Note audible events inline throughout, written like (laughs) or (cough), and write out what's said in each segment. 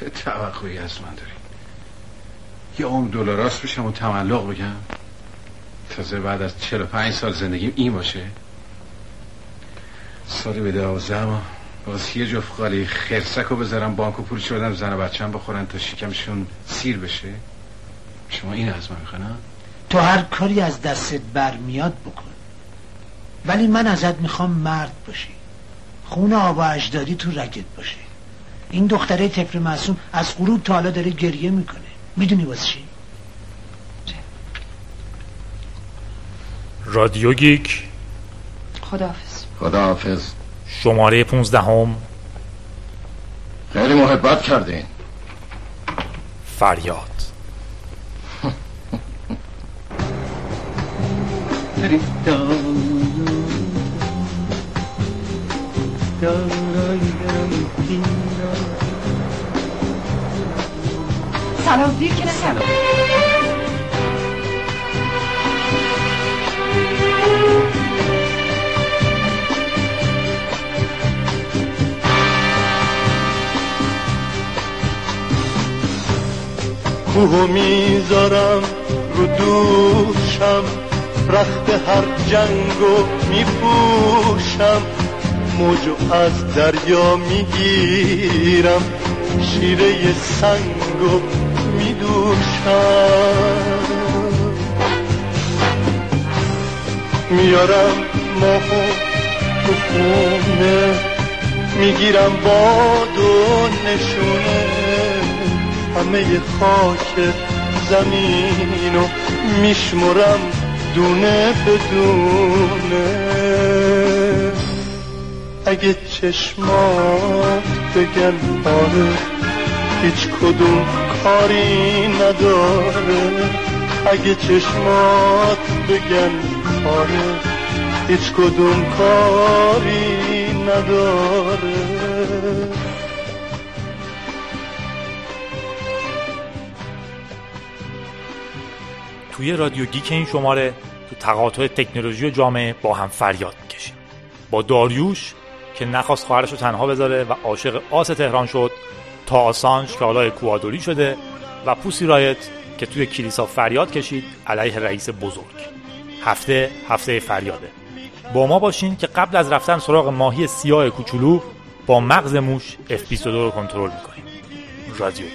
چه توقعی از من داری یا اون دلاراست بشم و تملق بگم؟ تازه بعد از 45 سال زندگیم این باشه؟ سالی به دوازده اما باز یه جفت خالی خرسک رو بذارم بانک و پولش بدم زن و بچم بخورن تا شکمشون سیر بشه. شما این از من می‌خوانم تو هر کاری از دستت برمیاد بکن. ولی من ازت می‌خوام مرد باشی. خون آب و اجدادی تو رگت باشه. این دختره تفر معصوم از غروب تا حالا داره گریه می‌کنه. می‌دونی واسه چی؟ رادیو گیک. خداحافظ. خداحافظ. شماره پونزدهم. خیلی محبت کردین. فریاد. (laughs) سلام دیر کوهو می‌ذارم رو دوشم رخت هر جنگو میپوشم. موجو از دریا می‌گیرم شیره سنگو میارم ماهو تو خونه. می‌گیرم باد و نشونه. همه خاک زمینو میشمرم دونه بدونه اگه چشمات بگن آره هیچ کدوم کاری نداره. اگه چشمات بگن آره هیچ کدوم کاری نداره. توی رادیو گیک این شماره تو تقاطع تکنولوژی و جامعه با هم فریاد می‌کشیم. با داریوش که نخواست خواهرش رو تنها بذاره و عاشق آس تهران شد تا آسانج که حالا کوادوری شده و پوسی رایت که توی کلیسا فریاد کشید علیه رئیس بزرگ. هفته هفته فریاده. با ما باشین که قبل از رفتن سراغ ماهی سیاه کوچولو با مغز موش F22 رو کنترل می‌کنیم. رادیو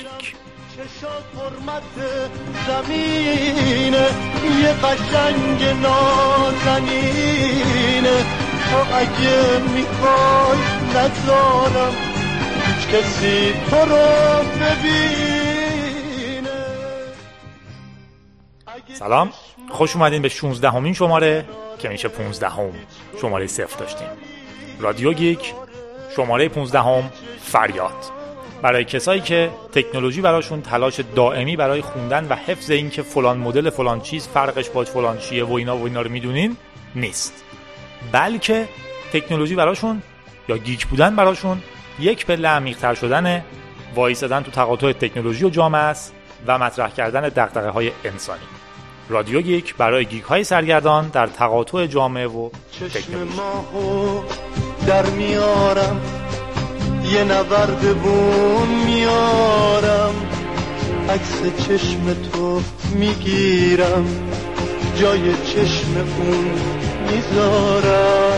تو اگه می‌خوای نزارم کسی تو رو ببینه. سلام. خوش اومدین به 16 همین شماره که میشه 15 هم شماره صفر داشتیم. رادیو گیک شماره 15 هم فریاد. برای کسایی که تکنولوژی براشون تلاش دائمی برای خوندن و حفظ این که فلان مدل فلان چیز فرقش با فلان چیه و اینا و اینا رو می‌دونین نیست. بلکه تکنولوژی براشون یا geek بودن براشون یک پله عمیق‌تر شدن وایسادن تو تقاطع تکنولوژی و جامعه است و مطرح کردن دغدغه های انسانی. رادیو گیک برای geek های سرگردان در تقاطع جامعه و چشم تکنولوژی. ماهو در میارم یه نورد بون میارم. عکس چشم تو می‌گیرم جای چشم اون می‌ذارم.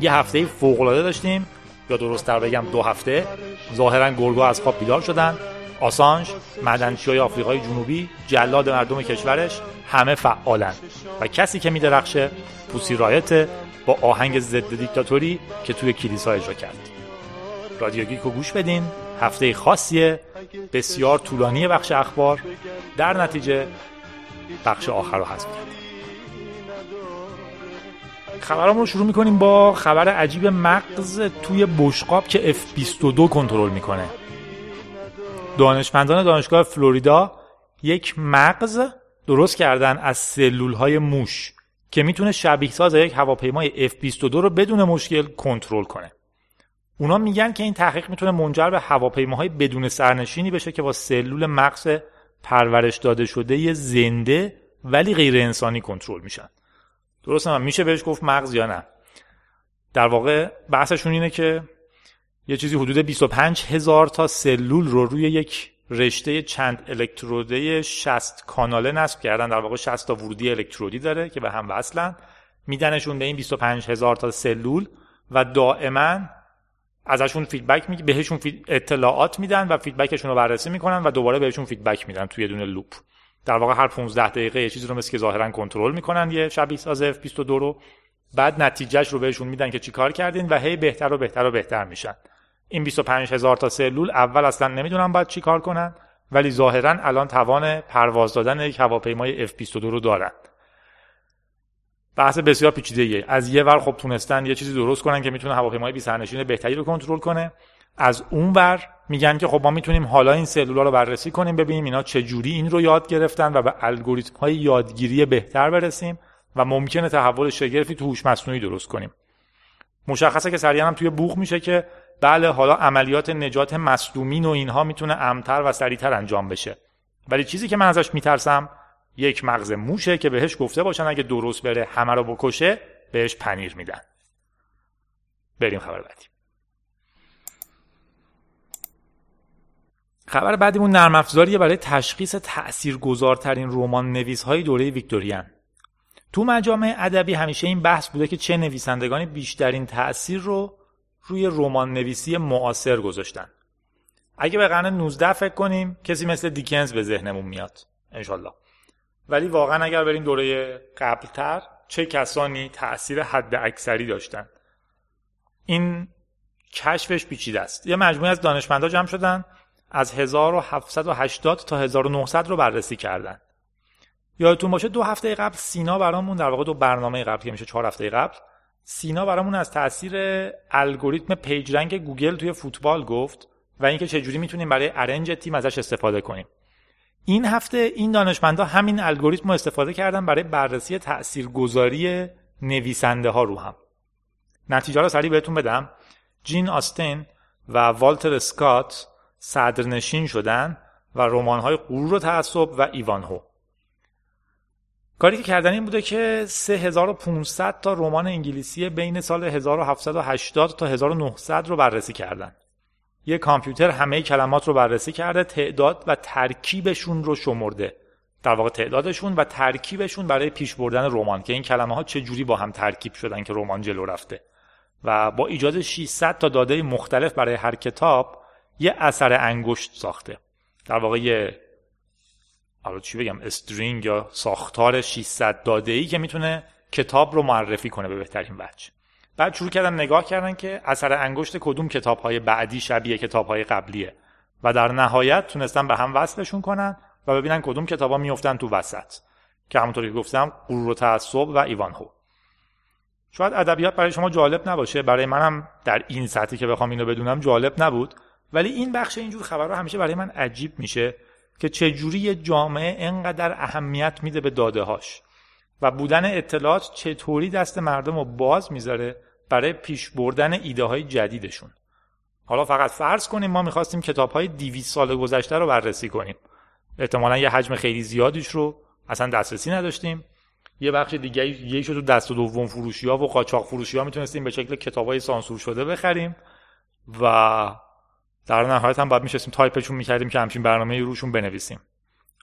یه هفته فوق‌العاده داشتیم. یا درست تر بگم دو هفته. ظاهرا گرگا از خواب بیدار شدن. آسانج معدنچی های آفریقای جنوبی جلاد مردم کشورش همه فعالن. و کسی که میدرخشه پوسی رایت با آهنگ ضد دیکتاتوری که توی کلیسا اجرا کرد. رادیو گیک رو گوش بدین. هفته خاصیه. بسیار طولانی بخش اخبار. در نتیجه بخش آخر رو حذف کرد خبرام رو شروع می‌کنیم با خبر عجیب مغز توی بشقاب که F22 کنترل می‌کنه. دانشمندان دانشگاه فلوریدا یک مغز درست کردن از سلول های موش که می‌تونه شبیه ساز یک هواپیمای F22 رو بدون مشکل کنترل کنه. اونا میگن که این تحقیق می‌تونه منجر به هواپیماهای بدون سرنشینی بشه که با سلول مغز پرورش داده شده زنده ولی غیر انسانی کنترل میشن. درست هم میشه بهش گفت مغز یا نه. در واقع بحثشون اینه که یه چیزی حدود 25 هزار تا سلول رو روی یک رشته چند الکتروده 60 کاناله نصب کردن. در واقع 60 تا ورودی الکترودی داره که به هم وصلن. میدنشون به این 25 هزار تا سلول و دائما ازشون feedback می بهشون اطلاعات میدن و feedback شون رو بررسی می‌کنن و دوباره بهشون feedback میدن توی یه دونه loop. در واقع هر 15 دقیقه یه چیزی رو مثل که ظاهرا کنترل می‌کنن یه شبیه ساز F22 رو. بعد نتیجهش رو بهشون میدن که چیکار کردین و هی بهتر و بهتر و بهتر میشن. این 25 هزار تا سلول اول اصلا نمی‌دونن باید چیکار کنن ولی ظاهرا الان توان پرواز دادن یک هواپیمای F22 رو دارن. بحث بسیار پیچیده ایه. از یه ور خب تونستن یه چیزی درست کنن که می‌تونه هواپیمای بی بهتری رو کنترل کنه. از اون ور میگن که خب ما می‌تونیم حالا این سلولا رو بررسی کنیم ببینیم اینا چه جوری این رو یاد گرفتن و به الگوریتم های یادگیری بهتر برسیم و ممکنه تحول شگرفی تو هوش مصنوعی درست کنیم. مشخصه که سریعا هم توی بوخ میشه که بله حالا عملیات نجات مصدومین و اینها می‌تونه امتر و سریعتر انجام بشه. ولی چیزی که من ازش میترسم یک مغز موشه که بهش گفته باشن اگه درست بره همه رو بکشه بهش پنیر میدن. بریم خبر بعدی. خبر بعدیمون نرم افزاریه برای تشخیص تاثیرگذارترین رمان نویس های دوره ویکتوریان تو مجامع ادبی همیشه این بحث بوده که چه نویسندگانی بیشترین تاثیر رو روی رمان نویسی معاصر گذاشتن. اگه به قرن 19 فکر کنیم کسی مثل دیکنز به ذهنمون میاد انشالله. ولی واقعا اگر بریم دوره قبلتر چه کسانی تاثیر حد اکثری داشتن؟ این کشفش پیچیده است. یه مجموعه از دانشمندا جمع شدن. از 1780 تا 1900 رو بررسی کردن. یادتون باشه دو هفته قبل سینا برامون در واقع دو برنامه قبل که میشه چهار هفته قبل سینا برامون از تاثیر الگوریتم PageRank گوگل توی فوتبال گفت و اینکه چجوری می‌تونیم برای arrange تیم ازش استفاده کنیم. این هفته این دانشمندا همین الگوریتم رو استفاده کردن برای بررسی تاثیرگذاری نویسنده ها رو هم. نتیجه رو سریع بهتون بدم. جین آستین و والتر اسکات صدرنشین شدن و رمان های غرور و تعصب و ایوانهو. کاری که کردن این بوده که 3500 تا رمان انگلیسی بین سال 1780 تا 1900 رو بررسی کردن. یه کامپیوتر همه کلمات رو بررسی کرده تعداد و ترکیبشون رو شمرده. در واقع تعدادشون و ترکیبشون برای پیش بردن رمان که این کلمه ها چه جوری با هم ترکیب شدن که رمان جلو رفته. و با ایجاد 600 تا داده مختلف برای هر کتاب یه اثر انگشت ساخته. در واقع یه حالا چی بگم استرینگ یا ساختار 600 داده ای که می‌تونه کتاب رو معرفی کنه به بهترین وجه. بعد شروع کردن نگاه کردن که اثر انگشت کدوم کتاب های بعدی شبیه کتاب های قبلیه. و در نهایت تونستن به هم وصلشون کنن و ببینن کدوم کتابا میفتن تو وسط. که همونطوری که گفتم غرور و تعصب و ایوانهو شاید ادبیات برای شما جالب نباشه. برای منم در این سطحی که بخوام اینو بدونم جالب نبود. ولی این بخش اینجور خبرها همیشه برای من عجیب میشه که چجوری یه جامعه انقدر اهمیت میده به داده هاش و بودن اطلاعات چطوری دست مردم رو باز می‌ذاره برای پیش بردن ایده های جدیدشون. حالا فقط فرض کنیم ما می‌خواستیم کتاب های 200 سال گذشته رو بررسی کنیم. احتمالا یه حجم خیلی زیادیش رو اصلا دسترسی نداشتیم. یه بخش دیگه یه شد تو دست و دوم فروشی ها و قاچاق فروشی ها می‌تونستیم به شکل کتاب های سانسور شده بخریم و در نهایت هم باید میشستیم تایپشون می‌کردیم که همچین برنامه روشون بنویسیم.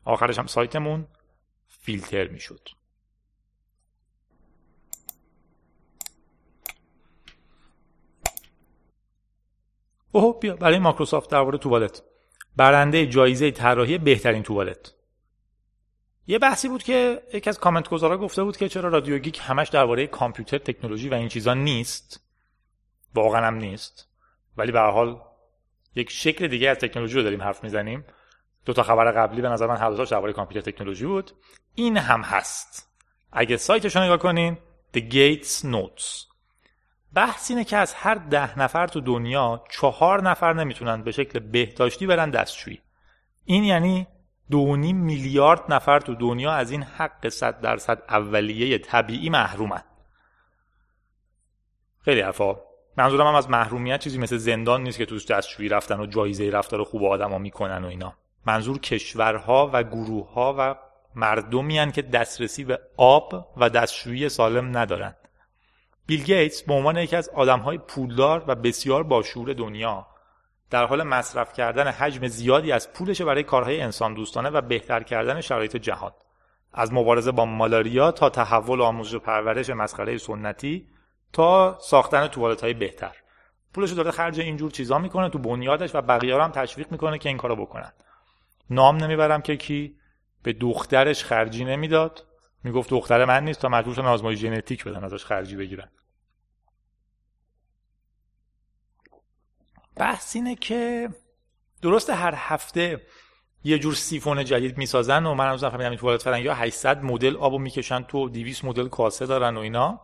آخرش هم سایتمون فیلتر می‌شد. اوه بیا برای مایکروسافت درباره توالت. برنده جایزه طراحی بهترین توالت. یه بحثی بود که یکی از کامنت گذارا گفته بود که چرا رادیو گیک همش درباره کامپیوتر تکنولوژی و این چیزا نیست. واقعا هم نیست. ولی به حال یک شکل دیگه از تکنولوژی رو داریم حرف می‌زنیم. دو تا خبر قبلی به نظر من هر دوتاش درباره کامپیوتر تکنولوژی بود. این هم هست. اگه سایتش رو نگاه کنین The Gates Notes. بحث اینه که از هر ده نفر تو دنیا چهار نفر نمی‌تونن به شکل بهداشتی برن دستشویی. این یعنی دونی میلیارد نفر تو دنیا از این حق صد درصد اولیه طبیعی محرومن. خیلی حرفا. منظورم هم از محرومیت چیزی مثل زندان نیست که توش دستشویی رفتن و جایزه رفتار خوب آدما می‌کنن و اینا. منظور کشورها و گروهها و مردمی که دسترسی به آب و دستشویی سالم ندارن. بیل گیتس به عنوان یکی از آدمهای پولدار و بسیار باشعور دنیا در حال مصرف کردن حجم زیادی از پولش برای کارهای انسان دوستانه و بهتر کردن شرایط جهان. از مبارزه با مالاریا تا تحول آموزش و پرورش مسخره سنتی تا ساختن توالت های بهتر. پولش داره خرج اینجور چیزا می‌کنه تو بنیادش و بقیه هم تشویق می‌کنه که این کارو بکنن. نام نمی‌برم که کی به دخترش خرجی نمی‌داد. می‌گفت دختر من نیست تا مجبور شدن آزمایش ژنتیک بدن ازش خرجی بگیرن بحث اینه که درسته هر هفته یه جور سیفون جدید می‌سازن و من هنوز فهمیدم این توالت فرنگی ها 800 مدل آبو می‌کشن تو 200 مدل کاسه دارن و اینا.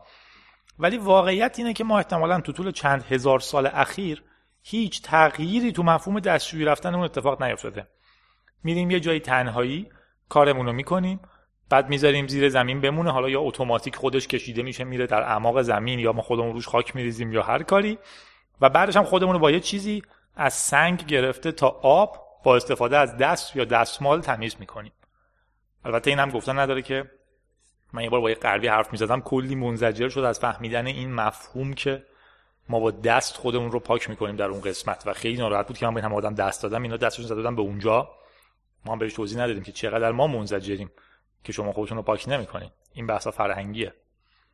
ولی واقعیت اینه که ما احتمالا تو طول چند هزار سال اخیر هیچ تغییری تو مفهوم دستشویی رفتن اون اتفاق نیفتاده. میریم یه جایی تنهایی کارمون رو می‌کنیم بعد می‌ذاریم زیر زمین بمونه حالا یا اتوماتیک خودش کشیده میشه میره در اعماق زمین یا ما خودمون روش خاک میریزیم یا هر کاری. و بعدش هم خودمون رو با یه چیزی از سنگ گرفته تا آب با استفاده از دست یا دستمال تمیز می‌کنیم. البته این هم گفتن نداره که من یه بار با یه غربی حرف می‌زدم کلی منزجر شد از فهمیدن این مفهوم که ما با دست خودمون رو پاک می‌کنیم در اون قسمت و خیلی ناراحت بود که من به هم آدم دست دادم اینا دستشون زده به اونجا. ما هم بهش توضیح ندادیم که چقدر ما منزجریم که شما خودتون رو پاک نمی‌کنید این بحثا فرهنگیه.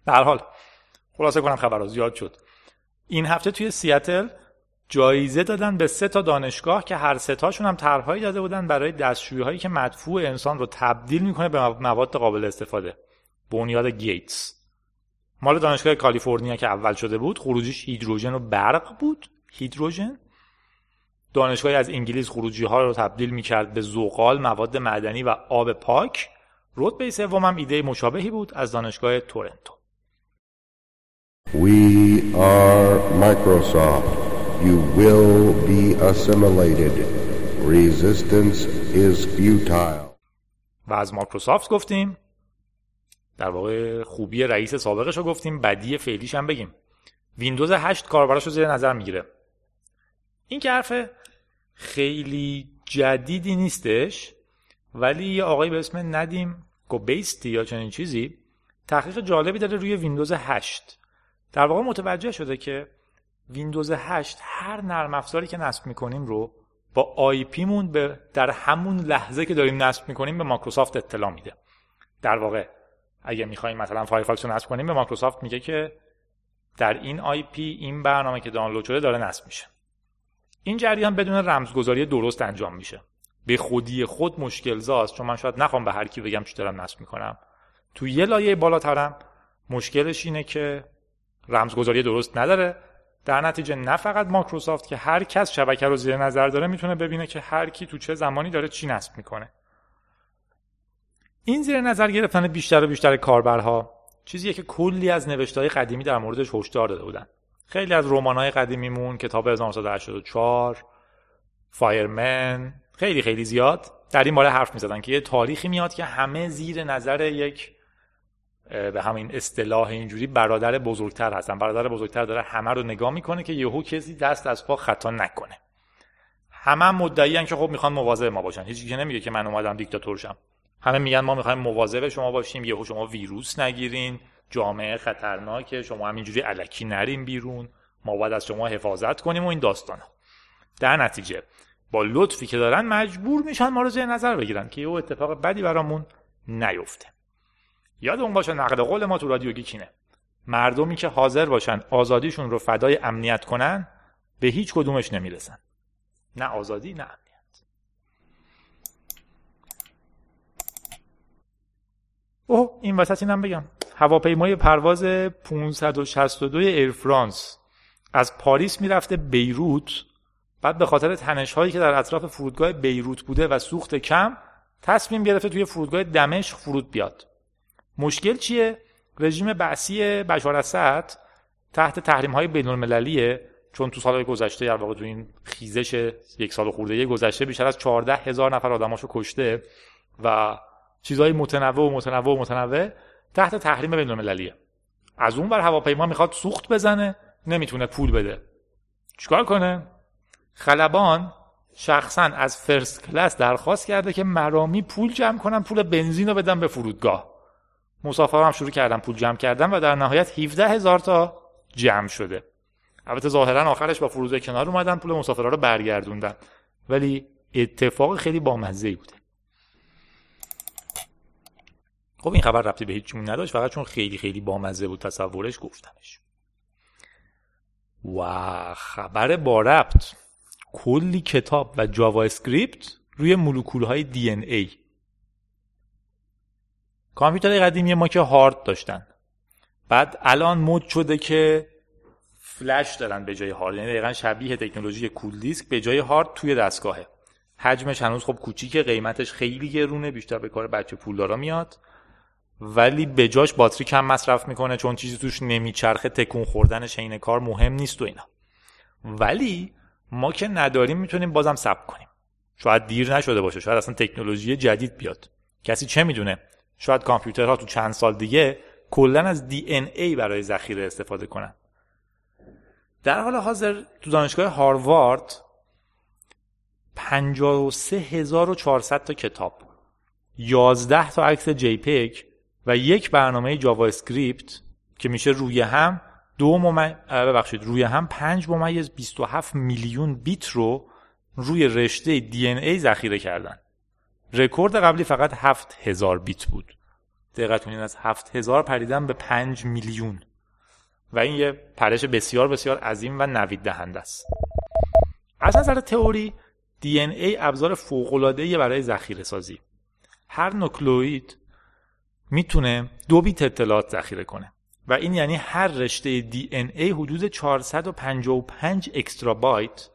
به هر حال خلاصه کنم خبر زیاد شد. این هفته توی سیاتل جایزه دادن به سه تا دانشگاه که هر سه تاشون هم طرحهایی داده بودن برای دستشویی هایی که مدفوع انسان رو تبدیل می‌کنه به مواد قابل استفاده. بنیاد گیتس مال دانشگاه کالیفرنیا که اول شده بود خروجیش هیدروژن و برق بود هیدروژن دانشگاهی از انگلیس خروجی ها رو تبدیل می‌کرد به زغال مواد معدنی و آب پاک رتبه سوم هم ایده مشابهی بود از دانشگاه تورنتو We are Microsoft. You will be assimilated. Resistance is futile. و از مایکروسافت گفتیم در واقع خوبی رئیس سابقش رو گفتیم بدی فعلیش هم بگیم. ویندوز 8 کاربراش رو زیر نظر می‌گیره. این که حرف خیلی جدیدی نیستش ولی یه آقایی به اسم ندیم کوبیسی یا چنین چیزی تحقیق جالبی داره روی ویندوز 8 در واقع متوجه شده که ویندوز 8 هر نرم افزاری که نصب می‌کنیم رو با IP مون به در همون لحظه که داریم نصب می‌کنیم به مایکروسافت اطلاع میده. در واقع اگه می‌خوایم مثلا فایرفاکس رو نصب کنیم به مایکروسافت میگه که در این IP این برنامه که دانلود شده داره نصب میشه. این جریان بدون رمزگذاری درست انجام میشه. به خودی خود مشکل زاست چون من شاید نخوام به هر کی بگم چی دارم نصب می‌کنم. تو یه لایه بالاترم مشکلش اینه که رمزگذاری درست نداره. در نتیجه نه فقط مایکروسافت که هر کس شبکه رو زیر نظر داره می‌تونه ببینه که هر کی تو چه زمانی داره چی نصب می‌کنه. این زیر نظر گرفتن بیشتر و بیشتر کاربرها چیزیه که کلی از نوشتهای قدیمی در موردش هشدار داده بودن. خیلی از رمان‌های قدیمیمون کتاب 1984 فایرمن خیلی خیلی زیاد در این باره حرف می‌زدن که یه تاریخی میاد که همه زیر نظر یک به همین اصطلاح اینجوری برادر بزرگتر هستن. برادر بزرگتر داره همه رو نگاه می‌کنه که یهو کسی دست از پا خطا نکنه. همه هم مدعی که خب می‌خوان مواظب ما باشن. هیچی که نمیگه که من اومدم دیکتاتور شم همه میگن ما می‌خوایم مواظب شما باشیم یهو شما ویروس نگیرین جامعه خطرناکه شما همینجوری علکی نریم بیرون. ما باید از شما حفاظت کنیم و این داستانا. در نتیجه با لطفی که دارن مجبور میشن ما رو زیر نظر بگیرن که یه اتفاق بدی برامون نیفته. یادمون باشه نقل قول ما تو رادیو گیکینه مردمی که حاضر باشن آزادیشون رو فدای امنیت کنن به هیچ کدومش نمی‌رسن. نه آزادی نه امنیت. اوه این وسط اینم بگم. هواپیمای پرواز 562 ایر فرانس از پاریس می‌رفته بیروت بعد به خاطر تنش هایی که در اطراف فرودگاه بیروت بوده و سوخت کم تصمیم گرفته توی فرودگاه دمشق فرود بیاد. مشکل چیه؟ رژیم بعثی بشار اسد تحت تحریم های بین المللیه چون تو سالهای گذشته در واقع تو این خیزش یک سال خورده گذشته بیشتر از 14 هزار نفر آدماشو کشته و چیزهای متنوع و متنوع و متنوع تحت تحریم بین المللیه. از اون بر هواپیما می‌خواد سوخت بزنه نمی‌تونه پول بده. چیکار کنه؟ خلبان شخصا از فرست کلاس درخواست کرده که مرامی پول جمع کنم پول بنزین رو بدم به فرودگاه. مسافرها هم شروع کردن پول جمع کردن و در نهایت 17 هزار تا جمع شده. البته ظاهرا آخرش با فروزه کنار اومدن پول مسافرها رو برگردوندن. ولی اتفاق خیلی بامزه بوده خب این خبر ربطی به هیچ نداشت فقط چون خیلی خیلی بامزه بود تصورش گفتمش. و خبر با ربط. کلی کتاب و JavaScript روی مولکول های DNA. کامپیوتر قدیمی ما که هارد داشتن. بعد الان مد شده که فلش دارن به جای هارد. یعنی دقیقا شبیه تکنولوژی کول دیسک به جای هارد توی دستگاهه. حجمش هنوز خب کوچیکه قیمتش خیلی گرونه بیشتر به کار بچه پولدارا میاد. ولی به جاش باتری کم مصرف می‌کنه چون چیزی توش نمیچرخه تکون خوردنش عین کار مهم نیست و اینا. ولی ما که نداریم می‌تونیم بازم ثبت کنیم. شاید دیر نشده باشه شاید اصلا تکنولوژی جدید بیاد. کسی چه می‌دونه؟ شاید کامپیوترها تو چند سال دیگه کلا از DNA برای ذخیره استفاده کنن. در حال حاضر تو دانشگاه هاروارد 53400 تا کتاب 11 تا عکس JPEG و یک برنامه JavaScript که میشه روی هم دو ممی... ببخشید روی هم 5 ممیز 27 میلیون بیت رو روی رشته DNA ذخیره کردن. رکورد قبلی فقط 7000 بیت بود. دقت کنید از 7000 پریدن به 5 میلیون. و این یه پرش بسیار بسیار عظیم و نوید دهنده است. از نظر تئوری ای ابزار فوق برای ذخیره سازی هر نوکلوئید می‌تونه دو بیت اطلاعات ذخیره کنه. و این یعنی هر رشته دی ای حدود 455 اکسترا بایت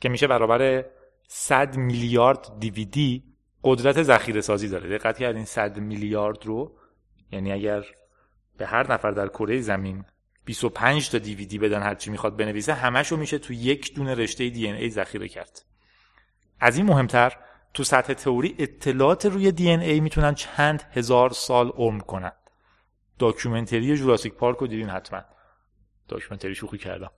که میشه برابر 100 میلیارد دیویدی قدرت ذخیره سازی داره. دقت کردین 100 میلیارد رو. یعنی اگر به هر نفر در کره زمین 25 تا دیویدی بدن هر چی می‌خواد بنویسه همشو میشه تو یک دونه رشته دی ای ذخیره کرد. از این مهمتر تو سطح تئوری اطلاعات روی دی ای می‌تونن چند هزار سال عمر کنن. داکیومنتری جوراسیک پارک رو دیدین حتما. documentary شوخی کردم.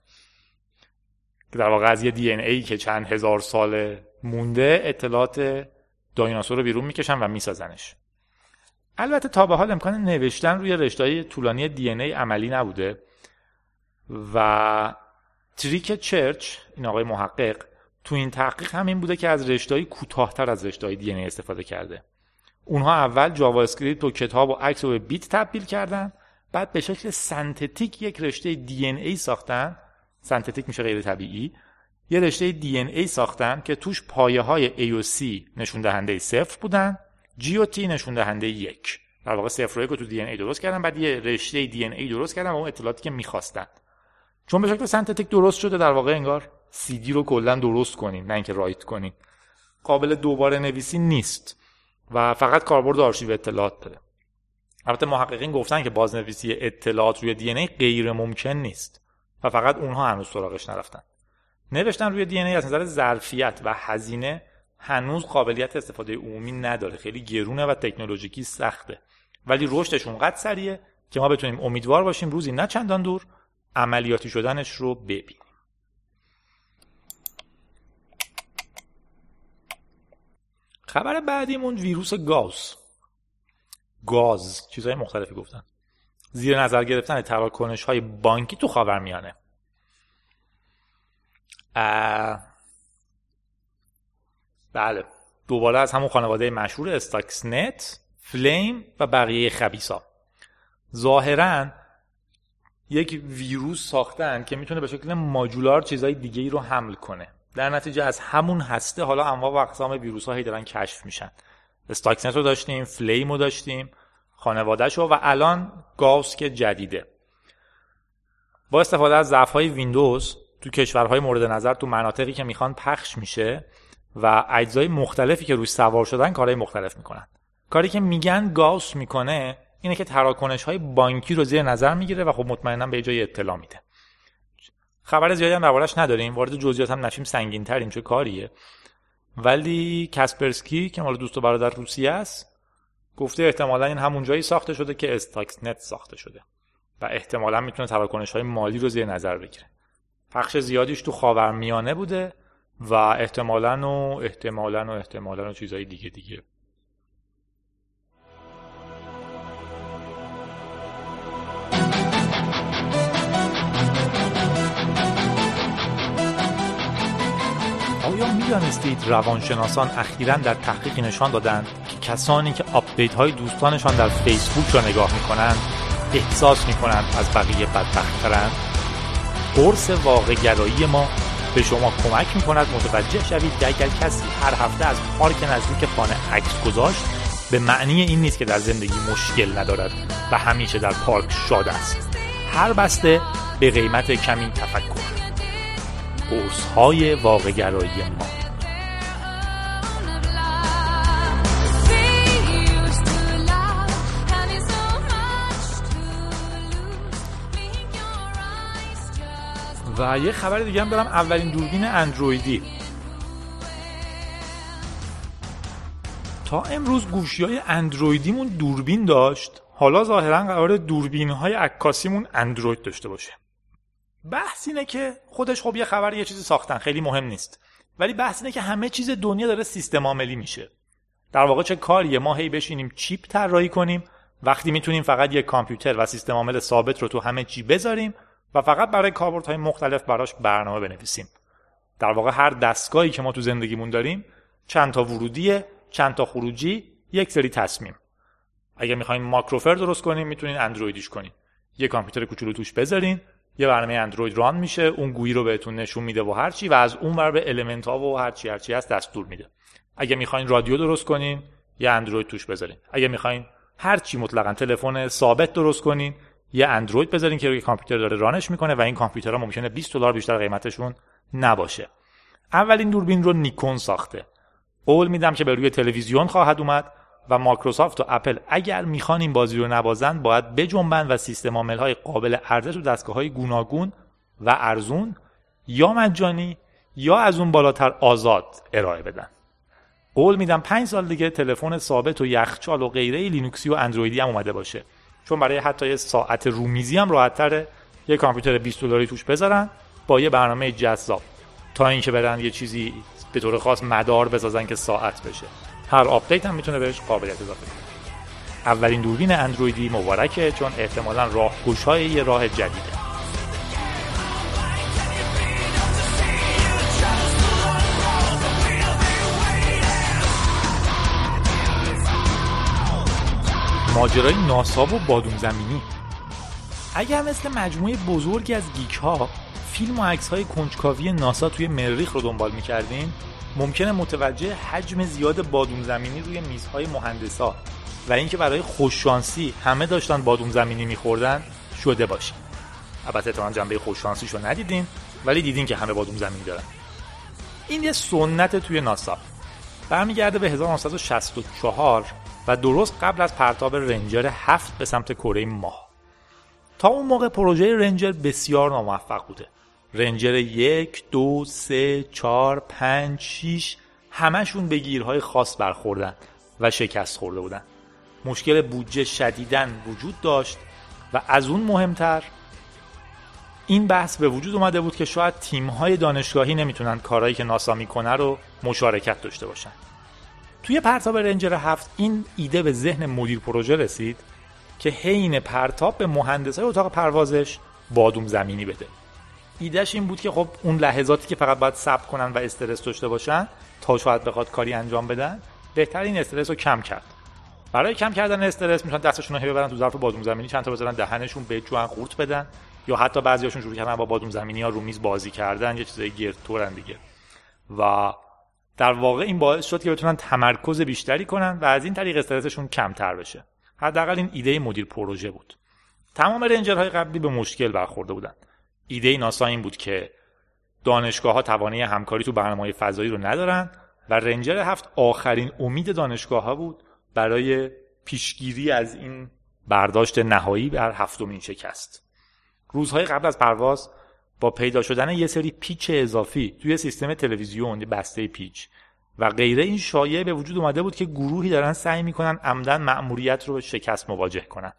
در واقع از یه DNA که چند هزار سال مونده اطلاعات دایناسور رو بیرون می‌کشن و میسازنش. البته تا به حال امکان نوشتن روی رشته طولانی DNA عملی نبوده و trick چرچ این آقای محقق تو این تحقیق همین بوده که از رشته کوتاهتر از رشته DNA استفاده کرده. اونها اول JavaScript و کتاب و عکس رو به بیت تبدیل کردن بعد به شکل سنتتیک یک رشته دی ای ساختن. سنتتیک میشه غیر طبیعی. یه رشته دی ای ساختن که توش پایه های A و C نشون دهنده صفر بودن G و T نشون دهنده یک. در واقع صفر رو تو دی ای درست کردن بعد یه رشته دی ای درست کردن و اون اطلاعاتی که می‌خواستن. چون به شکل سنتتیک درست شده در واقع انگار دی رو کلا درست کنیم نه اینکه رایت کنیم. قابل دوباره نویسی نیست و فقط کاربرد آرشیو اطلاعات داره. البته محققین گفتن که بازنویسی اطلاعات روی دی ای غیر ممکن نیست و فقط اونها هنوز سراغش نرفتن. نوشتن روی دی از نظر ظرفیت و هزینه هنوز قابلیت استفاده عمومی نداره. خیلی گرونه و تکنولوژیکی سخته. ولی رشدش اونقدر سریه که ما بتونیم امیدوار باشیم روزی نه چندان دور عملیاتی شدنش رو ببینیم. خبر بعدیمون ویروس گاز. گاز چیزهای مختلفی گفتن. زیر نظر گرفتن تراکنش های بانکی تو خاورمیانه. بله. دوباره از همون خانواده مشهور استاکسنت فلیم و بقیه خبیسا ظاهرا یک ویروس ساختن که می‌تونه به شکل ماجولار چیزهای دیگه ای رو حمل کنه. در نتیجه از همون هسته حالا انواع و اقسام ویروس هایی دارن کشف میشن. استاکسنت رو داشتیم فلیم رو داشتیم خانوادهش رو و الان گاوس که جدیده. با استفاده از ضعف های ویندوز تو کشورهای مورد نظر تو مناطقی که می‌خوان پخش میشه و اجزای مختلفی که روش سوار شدن کارهای مختلف می‌کنن. کاری که میگن گاوس می‌کنه اینه که تراکنش های بانکی رو زیر نظر می‌گیره و خب مطمئنا به جای اطلاع میده. خبر زیادی هم دربارش نداریم. وارد جزئیات هم نشیم. سنگین تر این چه کاریه. ولی کاسپرسکی که مال دوست و برادر روسیه است گفته احتمالا این همون جایی ساخته شده که استاکس نت ساخته شده و احتمالا می‌تونه تراکنش های مالی رو زیر نظر بگیره. پخش زیادیش تو خاورمیانه بوده و احتمالا و احتمالا و احتمالا و چیزهای دیگه دیگه. می‌دانستید روانشناسان اخیرا در تحقیقی نشان دادند که کسانی که update های دوستانشان در فیسبوک را نگاه می کنند احساس می کنند از بقیه بدبختترند. قرص واقع گرایی ما به شما کمک می کند متوجه شوید که اگر کسی هر هفته از پارک نزدیک خانه عکس گذاشت به معنی این نیست که در زندگی مشکل ندارد و همیشه در پارک شاد است. هر بسته به قیمت کمی تفکر. قرص های واقعگرایی ما. و یه خبر دیگه هم دارم. اولین دوربین اندرویدی. تا امروز گوشی های اندرویدیمون دوربین داشت. حالا ظاهرا قرار دوربین های عکاسیمون اندروید داشته باشه. بحث اینه که خودش خب یه خبر یه چیزی ساختن. خیلی مهم نیست. ولی بحث اینه که همه چیز دنیا داره سیستم عاملی میشه. در واقع چه کاریه؟ ما هی بشینیم چیپ طراحی کنیم. وقتی می‌تونیم فقط یه کامپیوتر و سیستم عامل ثابت رو تو همه چی بذاریم. و فقط برای کاربردهای مختلف براش برنامه بنویسیم. در واقع هر دستگاهی که ما تو زندگیمون داریم چند تا ورودیه چند تا خروجی یک سری تصمیم. اگر می‌خواین ماکروفر درست کنیم می‌تونین اندرویدیش کنین. یه کامپیوتر کوچولو توش بذارین یه برنامه اندروید ران میشه اون گویی رو بهتون نشون میده و هرچی و از اون ور به المنت ها و هرچی هرچی هست دستور میده. اگه می‌خواین رادیو درست کنین یه اندروید توش بذارین. اگه می‌خواین هرچی مطلقا تلفن ثابت درست کنین یه اندروید بذارین که روی کامپیوتر داره رانش می‌کنه و این کامپیوترها ممکنه 20 دلار بیشتر قیمتشون نباشه. اولین دوربین رو نیکون ساخته. قول میدم که به روی تلویزیون خواهد اومد و مایکروسافت و اپل اگر می‌خوان این بازی رو نبازند باید بجنبن و سیستم عامل های قابل عرضه تو دستگاه های گوناگون و ارزون یا مجانی یا از اون بالاتر آزاد ارائه بدن. قول میدم پنج سال دیگه تلفن ثابت و یخچال و غیره لینوکسی و اندرویدی هم اومده باشه. چون برای حتی یه ساعت رومیزی هم راحت تره یه کامپیوتر 20 دلاری توش بذارن با یه برنامه جذاب. تا اینکه برن یه چیزی به طور خاص مدار بسازن که ساعت بشه. هر update هم می‌تونه بهش قابلیت اضافه کنه. اولین دوربین اندرویدی مبارکه چون احتمالا های یه راه جدیده. ماجرای ناسا و بادوم زمینی. اگر مثل مجموعه بزرگی از geek ها فیلم و عکس های کنجکاوی ناسا توی مریخ رو دنبال می‌کردین ممکنه متوجه حجم زیاد بادوم زمینی روی میزهای مهندسا و اینکه برای خوششانسی همه داشتن بادوم زمینی میخوردن شده باشین البته تا جنبه خوششانسیش رو ندیدین ولی دیدین که همه بادوم زمینی دارن. این یه سنت توی ناسا. برمیگرده به 1964 و درست قبل از پرتاب رنجر هفت به سمت کره ماه. تا اون موقع پروژه رنجر بسیار ناموفق بوده. رنجر یک دو سه چهار پنج شیش همشون به گیرهای خاص برخوردن و شکست خورده بودن. مشکل بودجه شدیدن وجود داشت و از اون مهمتر این بحث به وجود اومده بود که شاید تیمهای دانشگاهی نمی‌تونن کارهایی که ناسا می‌کنه رو مشارکت داشته باشن. توی پرتاب رنجر هفت این ایده به ذهن مدیر پروژه رسید که حین پرتاب به مهندسای اتاق پروازش بادوم زمینی بده. ایدهش این بود که خب اون لحظاتی که فقط باید صبر کنن و استرس داشته باشن تا شاید بخواد کاری انجام بدن بهتر این استرس رو کم کرد. برای کم کردن استرس می‌تونن دستشون رو ببرن تو ظرف بادوم زمینی چند تا بذارن دهنشون به جوان قورت بدن یا حتی بعضیاشون شروع کردن با بادوم زمینی ها رو میز بازی کردن یه چیزای گردتورن دیگه. و در واقع این باعث شد که بتونن تمرکز بیشتری کنن و از این طریق استرسشون کمتر بشه. حداقل این ایده مدیر پروژه بود. تمام رنجرهای قبلی به مشکل برخورده بودن. ایده ناسا این بود که دانشگاه ها توانایی همکاری تو برنامه فضایی رو ندارن و رنجر هفت آخرین امید دانشگاه ها بود برای پیشگیری از این برداشت نهایی بر هفتمین شکست. روزهای قبل از پرواز با پیدا شدن یه سری پیچ اضافی توی سیستم تلویزیون بسته پیچ و غیره این شایعه به وجود اومده بود که گروهی دارن سعی می‌کنن عمدن مأموریت رو به شکست مواجه کنن.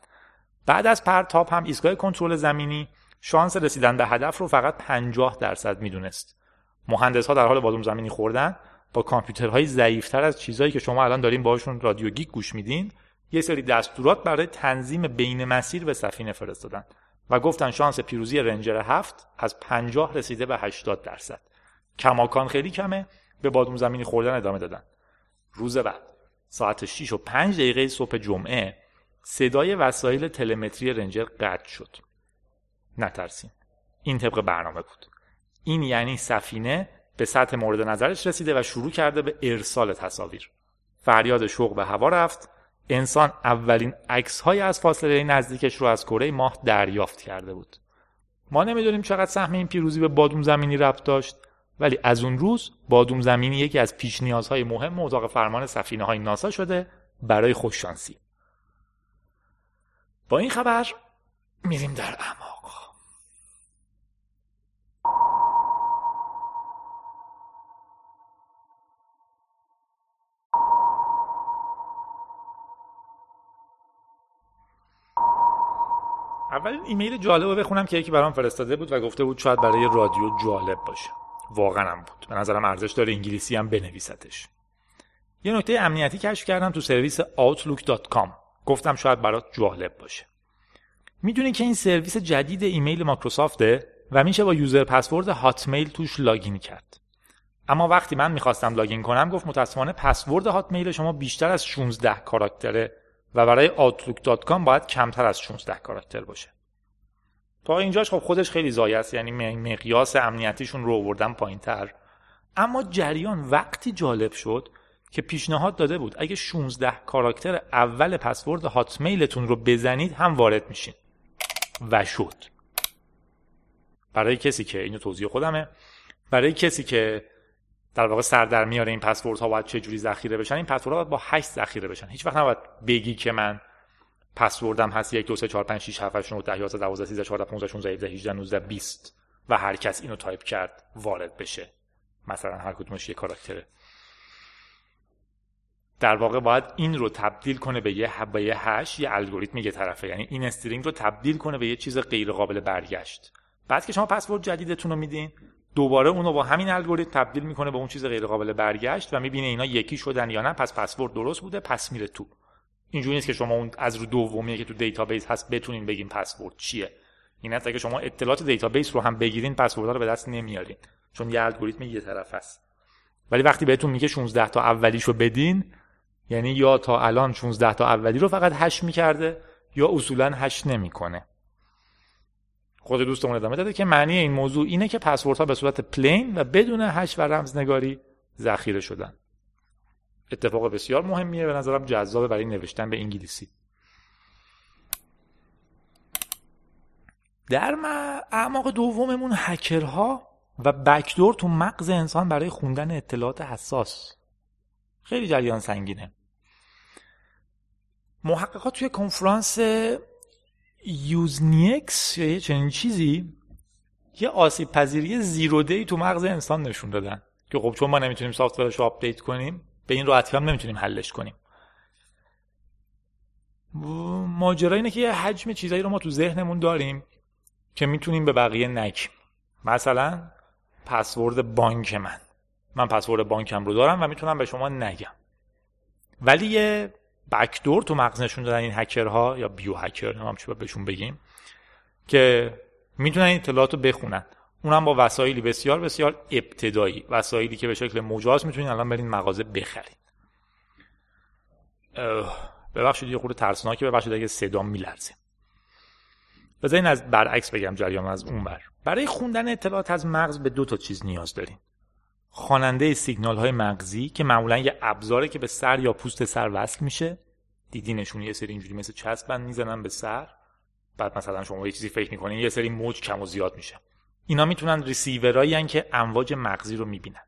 بعد از پرتاب هم ایستگاه کنترل زمینی شانس رسیدن به هدف رو فقط 50 درصد می‌دونست. مهندس ها در حال بادوم زمینی خوردن. با کامپیوترهای ضعیفتر از چیزهایی که شما الان دارین باشون رادیو گیک گوش میدین یه سری دستورات برای تنظیم بین مسیر به سفینه فرستادن. و گفتن شانس پیروزی رنجر هفت از 50 رسیده به 80 درصد. کماکان خیلی کمه به بادوم زمینی خوردن ادامه دادن. روز بعد ساعت 6 و 5 دقیقه صبح جمعه صدای وسایل تلمتری رنجر قطع شد. نترسین این طبق برنامه بود. این یعنی سفینه به سطح مورد نظرش رسیده و شروع کرده به ارسال تصاویر. فریاد شوق به هوا رفت. انسان اولین عکس های از فاصله نزدیکش رو از کره ماه دریافت کرده بود. ما نمی‌دونیم چقدر سهم این پیروزی به بادوم زمینی ربط داشت ولی از اون روز بادوم زمینی یکی از پیش نیازهای مهم اتاق فرمان سفینه های ناسا شده برای خوششانسی. با این خبر میریم در اعماق اول ایمیل جالب رو بخونم که یکی برام فرستاده بود و گفته بود شاید برای رادیو جالب باشه. واقعا هم بود. به نظرم ارزش داره انگلیسی هم بنویستش. یه نکته امنیتی کشف کردم تو سرویس outlook.com گفتم شاید برات جالب باشه. می‌دونی که این سرویس جدید ایمیل مایکروسافته و میشه با user password هاتمیل توش login کرد. اما وقتی من می‌خواستم login کنم گفت متاسفانه پسورد هاتمیل شما بیشتر از 16 character ه و برای outlook.com باید کمتر از 16 کاراکتر باشه. تا اینجاش خب خودش خیلی زایه است یعنی مقیاس امنیتیشون رو آوردن پایینتر. اما جریان وقتی جالب شد که پیشنهاد داده بود اگه 16 کاراکتر اول پسورد هاتمیلتون رو بزنید هم وارد میشین. و شد. برای کسی که اینو توضیح خودمه برای کسی که در واقع سر در میاره این پسورد ها باید چه جوری ذخیره بشن؟ این پسورد ها باید با 8 ذخیره بشن. هیچ وقت نباید بگی که من پسوردم هست 1 2 3 4 5 6 7 8 9 10 11 12 13 14 15 16 17 18 19 20 و هر کس اینو تایپ کرد وارد بشه. مثلا هر کدومش یه character ه. در واقع باید این رو تبدیل کنه به یه به یه hash یه الگوریتم یه طرفه. یعنی این string رو تبدیل کنه به یه چیز غیر قابل برگشت. بعد که شما پسورد جدیدتون رو میدین دوباره اونو با همین الگوریتم تبدیل می‌کنه به اون چیز غیر قابل برگشت و می‌بینه اینا یکی شدن یا نه پس پسورد درست بوده پس میره تو. اینجوری نیست که شما اون از رو دومیه که تو database هست بتونین بگین پسورد چیه. این است که شما اطلاعات database رو هم بگیرین پسورد رو به دست نمیارین چون یه الگوریتم یه طرف است ولی وقتی بهتون میگه 16 تا اولیشو بدین یعنی یا تا الان 16 تا اولی رو فقط hash می‌کرده یا اصولا hash نمی‌کنه. خود دوستمون ادامه داده که معنی این موضوع اینه که پسوردها به صورت plain و بدون hash و رمزنگاری ذخیره شدن. اتفاق بسیار مهمیه. به نظرم جذابه برای نوشتن به انگلیسی. در اعماق دوممون هکرها و بکدور تو مغز انسان برای خوندن اطلاعات حساس. خیلی جریان سنگینه. محققات توی کنفرانس یوزنیکس یا یه چنین چیزی یه آسیب پذیری zero day تو مغز انسان نشون دادن که خب چون ما نمی‌تونیم software ش رو update کنیم به این راحتی هم نمی‌تونیم حلش کنیم. ماجرا اینه که یه حجم چیزایی رو ما تو ذهنمون داریم که می‌تونیم به بقیه نگیم مثلا پسورد بانک من. من پسورد بانکم رو دارم و می‌تونم به شما نگم. ولی یه backdoor تو مغز نشون دادن این هکرها یا bio hacker هر چی بهشون بگیم که می‌تونن این اطلاعات رو بخونن. اونم با وسایلی بسیار بسیار ابتدایی. وسایلی که به شکل مجاز می‌تونین الان برین مغازه بخرید ببخشید یه خورده ترسناکه ببخشید اگه صدا میلرزه. بذارین از برعکس بگم جریان از اون بر برای خوندن اطلاعات از مغز به دو تا چیز نیاز دارین خواننده سیگنال های مغزی که معمولا یه ابزاره که به سر یا پوست سر وصل میشه. دیدینشون یه سری اینجوری مثل چسب بند می‌زنن به سر. بعد مثلا شما یه چیزی فکر می‌کنین یه سری موج کم و زیاد میشه. اینا می‌تونن ریسیورایی که امواج مغزی رو می‌بینن.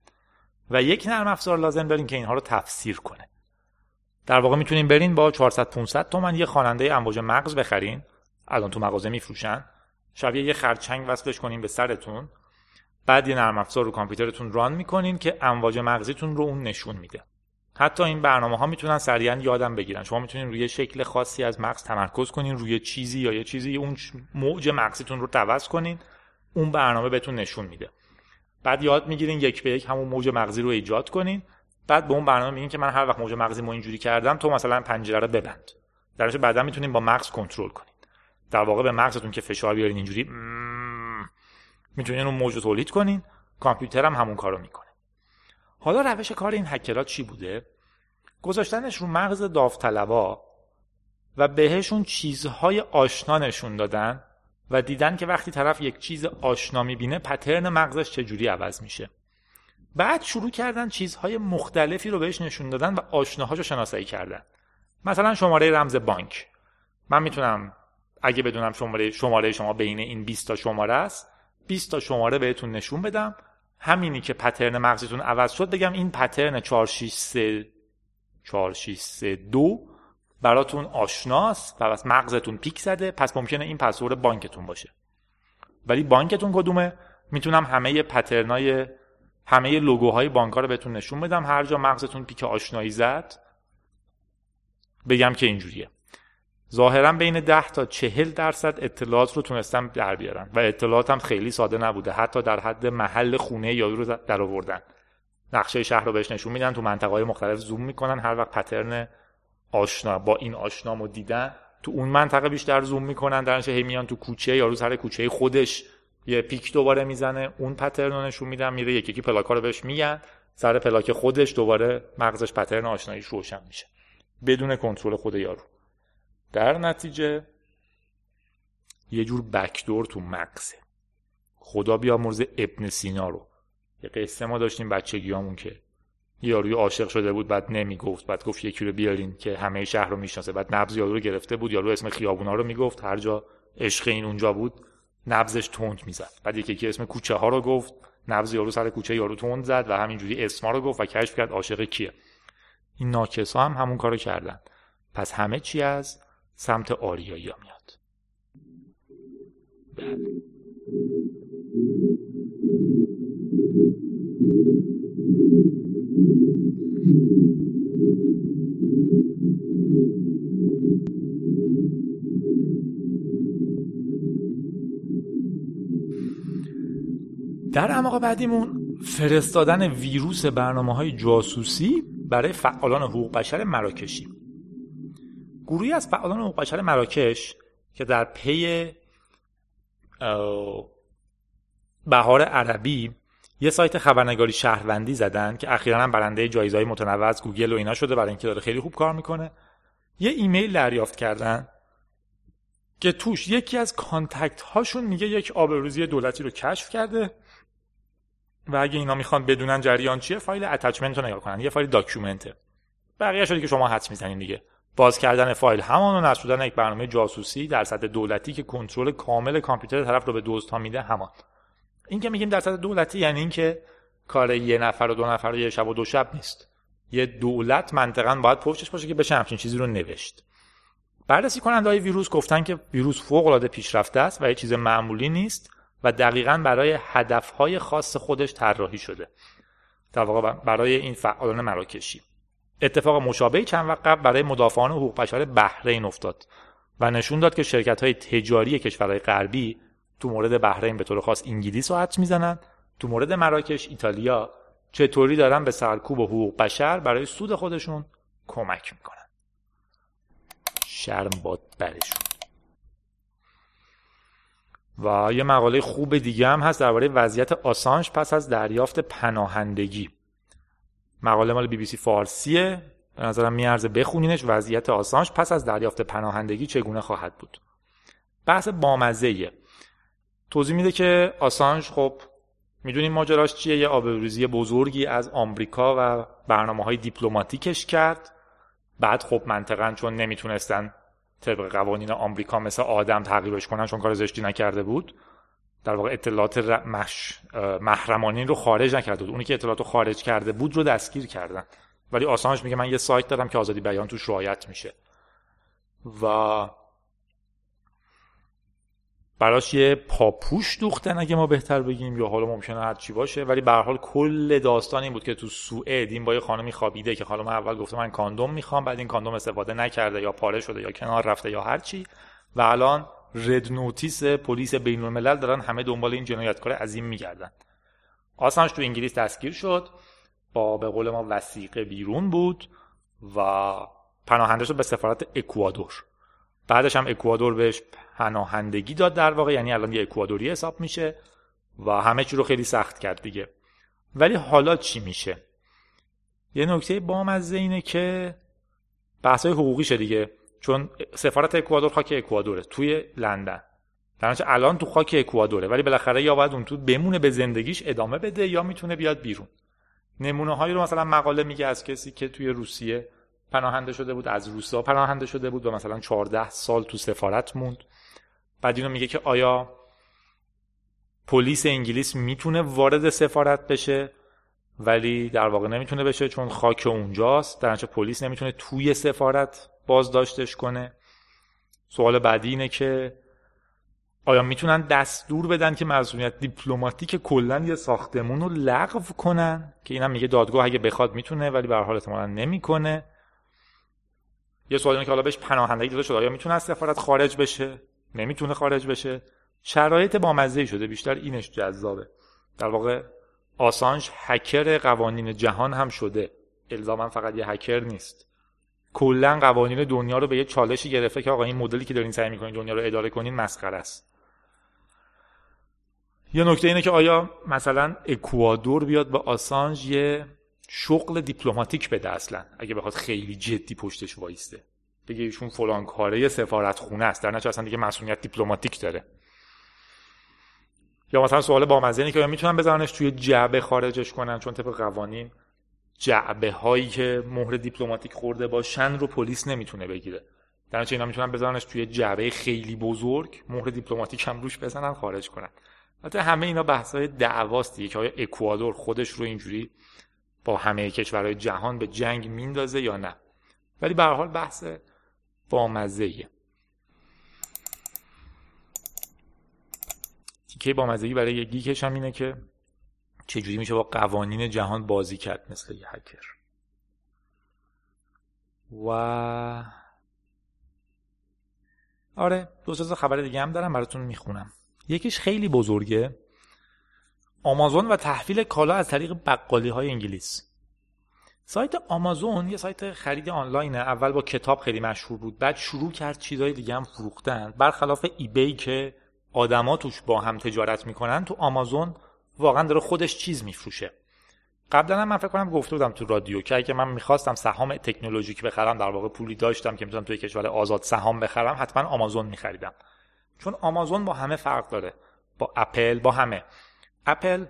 و یک نرم افزار لازم دارین که اینها رو تفسیر کنه. در واقع می‌تونین برین با 400 500 تومن یه خواننده امواج مغز بخرین. الان تو مغازه میفروشن. شبیه یه خرچنگ وصلش کنین به سرتون. بعد یه نرم افزار رو کامپیوترتون ران می‌کنین که امواج مغزیتون رو اون نشون میده. حتی این برنامه ها می‌تونن سریعا یادم بگیرن. شما می‌تونین روی شکل خاصی از مغز تمرکز کنین روی چیزی یا یه چیزی اون موج مغزیتون رو توز کنین اون برنامه بهتون نشون میده. بعد یاد می‌گیرین یک به یک همون موج مغزی رو ایجاد کنین. بعد به اون برنامه میگین که من هر وقت موج مغزی ما اینجوری کردم تو مثلا پنجره رو ببند. درش بعدا می‌تونین با مغز کنترل کنین. در واقع به مغزتون که فشار بیارین اینجوری می‌تونین اون موج رو تولید کنین؟ کامپیوتر هم همون کارو می‌کنه. حالا روش کار این هکرها چی بوده؟ گذاشتنش رو مغز داوطلبا و بهشون چیزهای آشنا نشون دادن و دیدن که وقتی طرف یک چیز آشنا می‌بینه پترن مغزش چجوری عوض میشه. بعد شروع کردن چیزهای مختلفی رو بهش نشون دادن و آشناهاشو شناسایی کردن. مثلا شماره رمز بانک. من می‌تونم اگه بدونم شماره شماره شما بین این 20 تا شماره است 20 تا شماره بهتون نشون بدم. همینی که پترن مغزتون عوض شد بگم این پترن 463 4632 براتون آشناست. و بس مغزتون پیک زده. پس ممکنه این پسورد بانکتون باشه. ولی بانکتون کدومه؟ می‌تونم همه پترنای همه لوگوهای بانک رو بهتون نشون بدم. هر جا مغزتون پیک آشنایی زد بگم که اینجوریه. ظاهرا بین 10 تا 40 درصد اطلاعات رو تونستم در بیارن و اطلاعاتم خیلی ساده نبوده. حتی در حد محل خونه یا رو در آوردن. نقشه شهر رو بهش نشون میدن تو منطقه های مختلف زوم می‌کنن هر وقت پترن آشنا با این آشنامو دیدن تو اون منطقه بیشتر زوم می‌کنن. درنش هی میان تو کوچه یا رو سر کوچه خودش یه پیک دوباره می‌زنه اون پترن رو نشون میدن میره یکی یکی پلاکا رو بهش میگن سر پلاک خودش دوباره مغزش پترن آشناییش روشن میشه. بدون کنترل خود یارو. در نتیجه یه جور بکدور تو مغزه. خدا بیامرزه ابن سینا رو. یه قصه ما داشتیم بچگیامون که یاروی عاشق شده بود بعد نمی‌گفت. بعد گفت یکی رو بیارین که همه شهر رو می‌شناسه. بعد نبض یارو رو گرفته بود. یارو اسم خیابونا رو می‌گفت. هر جا عشق این اونجا بود نبضش تند می‌زد. بعد یکی که اسم کوچه ها رو گفت. نبض یارو سر کوچه یارو تند زد و همینجوری اسما رو گفت و کشف کرد عاشق کیه. این ناکس ها هم همون کارو کردن. پس همه چی از سمت آریایی ها میاد. بله در اعماق بعدیمون فرستادن ویروس برنامه های جاسوسی برای فعالان حقوق بشر مراکشی. گروهی از فعالان حقوق بشر مراکش که در پی بهار عربی یه سایت خبرنگاری شهروندی زدن که اخیرا برنده جایزه های متنوع از گوگل و اینا شده برای اینکه داره خیلی خوب کار می‌کنه. یه ایمیل دریافت کردن که توش یکی از contact هاشون میگه یک آبروریزی دولتی رو کشف کرده و اگه اینا می‌خوان بدونن جریان چیه فایل اتچمنت رو نگاه کنن. یه فایل داکیومنته بقیه شده که شما حدس می‌زنین دیگه. باز کردن فایل همان و نصب شدن یک برنامه جاسوسی در سطح دولتی که کنترل کامل کامپیوتر طرف رو به دوست ها میده همان. این که میگیم در سطح دولتی یعنی اینکه کار یه نفر و دو نفر و یه شب و دو شب نیست. یه دولت منطقا باید پشتش باشه که بشه همچین چیزی رو نوشت. بررسی کننده های ویروس گفتن که ویروس فوق العاده پیشرفته است و یه چیز معمولی نیست و دقیقا برای هدفهای خاص خودش طراحی شده. در واقع برای این فعالان مراکشی. اتفاق مشابهی چند وقت قبل برای مدافعان حقوق بشر بحرین افتاد و نشون داد که شرکت های تجاری کشورهای غربی تو مورد بحرین به طور خاص انگلیس رو حدس می‌زنن تو مورد مراکش ایتالیا چطوری دارن به سرکوب و حقوق بشر برای سود خودشون کمک می‌کنن. شرم باد برشون. و یه مقاله خوب دیگه هم هست درباره وضعیت آسانج پس از دریافت پناهندگی. مقاله مال بی بی سی فارسیه. به نظرم میارزه بخونینش. وضعیت آسانج پس از دریافت پناهندگی چگونه خواهد بود؟ بحث بامزه توضیح میده که آسانج خب می‌دونیم ماجراش چیه؟ یه آبروریزی بزرگی از آمریکا و برنامه های دیپلماتیکش کرد. بعد خب منطقا چون نمی‌تونستن طبق قوانین آمریکا مثل آدم تغییرش کنن چون کار زشتی نکرده بود. در واقع اطلاعات مش... محرمانین رو خارج نکرده بود. اونی که اطلاعات رو خارج کرده بود رو دستگیر کردن. ولی آسانج میگه من یه سایت دارم که آزادی بیان توش رعایت میشه. و براش یه پاپوش دوختن اگه ما بهتر بگیم یا حالا ممکنه هر چی باشه. ولی به حال کل داستان این بود که تو سوئد این با یه خانمی خوابیده که حالا من اول گفتم من کاندوم می‌خوام بعد این کاندوم استفاده نکرده یا پاره شده یا کنار رفته یا هر چی. و الان رد نوتیس پلیس بین الملل دارن همه دنبال این جنایتکار عظیم میگردن. آسانش تو انگلیس دستگیر شد. با به قول ما وسیقه بیرون بود و پناهنده شد به سفارت اکوادور. بعدش هم اکوادور بهش پناهندگی داد در واقع یعنی الان یه اکوادوری حساب میشه و همه چی رو خیلی سخت کرد دیگه. ولی حالا چی میشه؟ یه نکته بامزه اینه که بحث های حقوقیشه دیگه. چون سفارت اکوادور خاک اکوادوره توی لندن. در الان تو خاک اکوادوره ولی بالاخره یا باید اون تو بمونه به زندگیش ادامه بده یا می‌تونه بیاد بیرون. نمونه هایی رو مثلا مقاله میگه از کسی که توی روسیه پناهنده شده بود از روسا پناهنده شده بود و مثلا 14 سال تو سفارت موند. بعد اینو میگه که آیا پلیس انگلیس می‌تونه وارد سفارت بشه؟ ولی در واقع نمی‌تونه بشه چون خاک اونجاست. در پلیس نمی‌تونه توی سفارت بازداشتش کنه. سوال بعدی اینه که آیا می‌تونن دستور بدن که مسئولیت دیپلماتیک کلا یه ساختمون رو لغو کنن؟ که اینم میگه دادگاه اگه بخواد می‌تونه ولی به هر حال احتمالاً نمی‌کنه. یه سوال اینه که حالا بهش پناهندگی داده شده. آیا می‌تونه از سفارت خارج بشه؟ نمی‌تونه خارج بشه. شرایط بامزه شده. بیشتر اینش جذابه. در واقع آسانج هکر قوانین جهان هم شده. الزاما فقط یه هکر نیست. کلا قوانین دنیا رو به یه چالشی گرفته که آقا این مدلی که دارین سعی می‌کنین دنیا رو اداره کنین مسخره است. یه نکته اینه که آیا مثلا اکوادور بیاد به آسانج یه شغل دیپلماتیک بده اصلا؟ اگه بخواد خیلی جدی پشتش وایسته بگه ایشون فلان کاره سفارت خونه است. در نتیجه اصلا دیگه مسئولیت دیپلماتیک داره. یا مثلا سوال بامزه اینه که می‌تونن بذارنش توی جعبه خارجش کنن؟ چون طبق قوانین جعبه هایی که مهر دیپلماتیک خورده باشن رو پلیس نمی‌تونه بگیره. در اینا می‌تونن بذارنش توی جعبه خیلی بزرگ مهر دیپلماتیک هم روش بزنن خارج کنن. البته همه اینا بحث های دعواست دیگه که آیا اکوادور خودش رو اینجوری با همه کشورهای جهان به جنگ میندازه یا نه. ولی به هر حال بحث بامزه تیکه بامزگی برای یه گیکش هم اینه که چجوری میشه با قوانین جهان بازی کرد مثل یه هکر. و آره دو سه خبر دیگه هم دارم براتون می‌خونم. یکیش خیلی بزرگه. آمازون و تحویل کالا از طریق بقالی های انگلیس. سایت آمازون یه سایت خرید آنلاینه. اول با کتاب خیلی مشهور بود بعد شروع کرد چیزهای دیگه هم فروختن. برخلاف ایبی که آدما توش با هم تجارت می‌کنن تو آمازون واقعا داره خودش چیز میفروشه. قبلا من فکر کنم گفته بودم تو رادیو که اگه من می‌خواستم سهام تکنولوژیک بخرم در واقع پولی داشتم که می‌تونم توی کشور آزاد سهام بخرم حتما آمازون میخریدم. چون آمازون با همه فرق داره با اپل با همه. اپل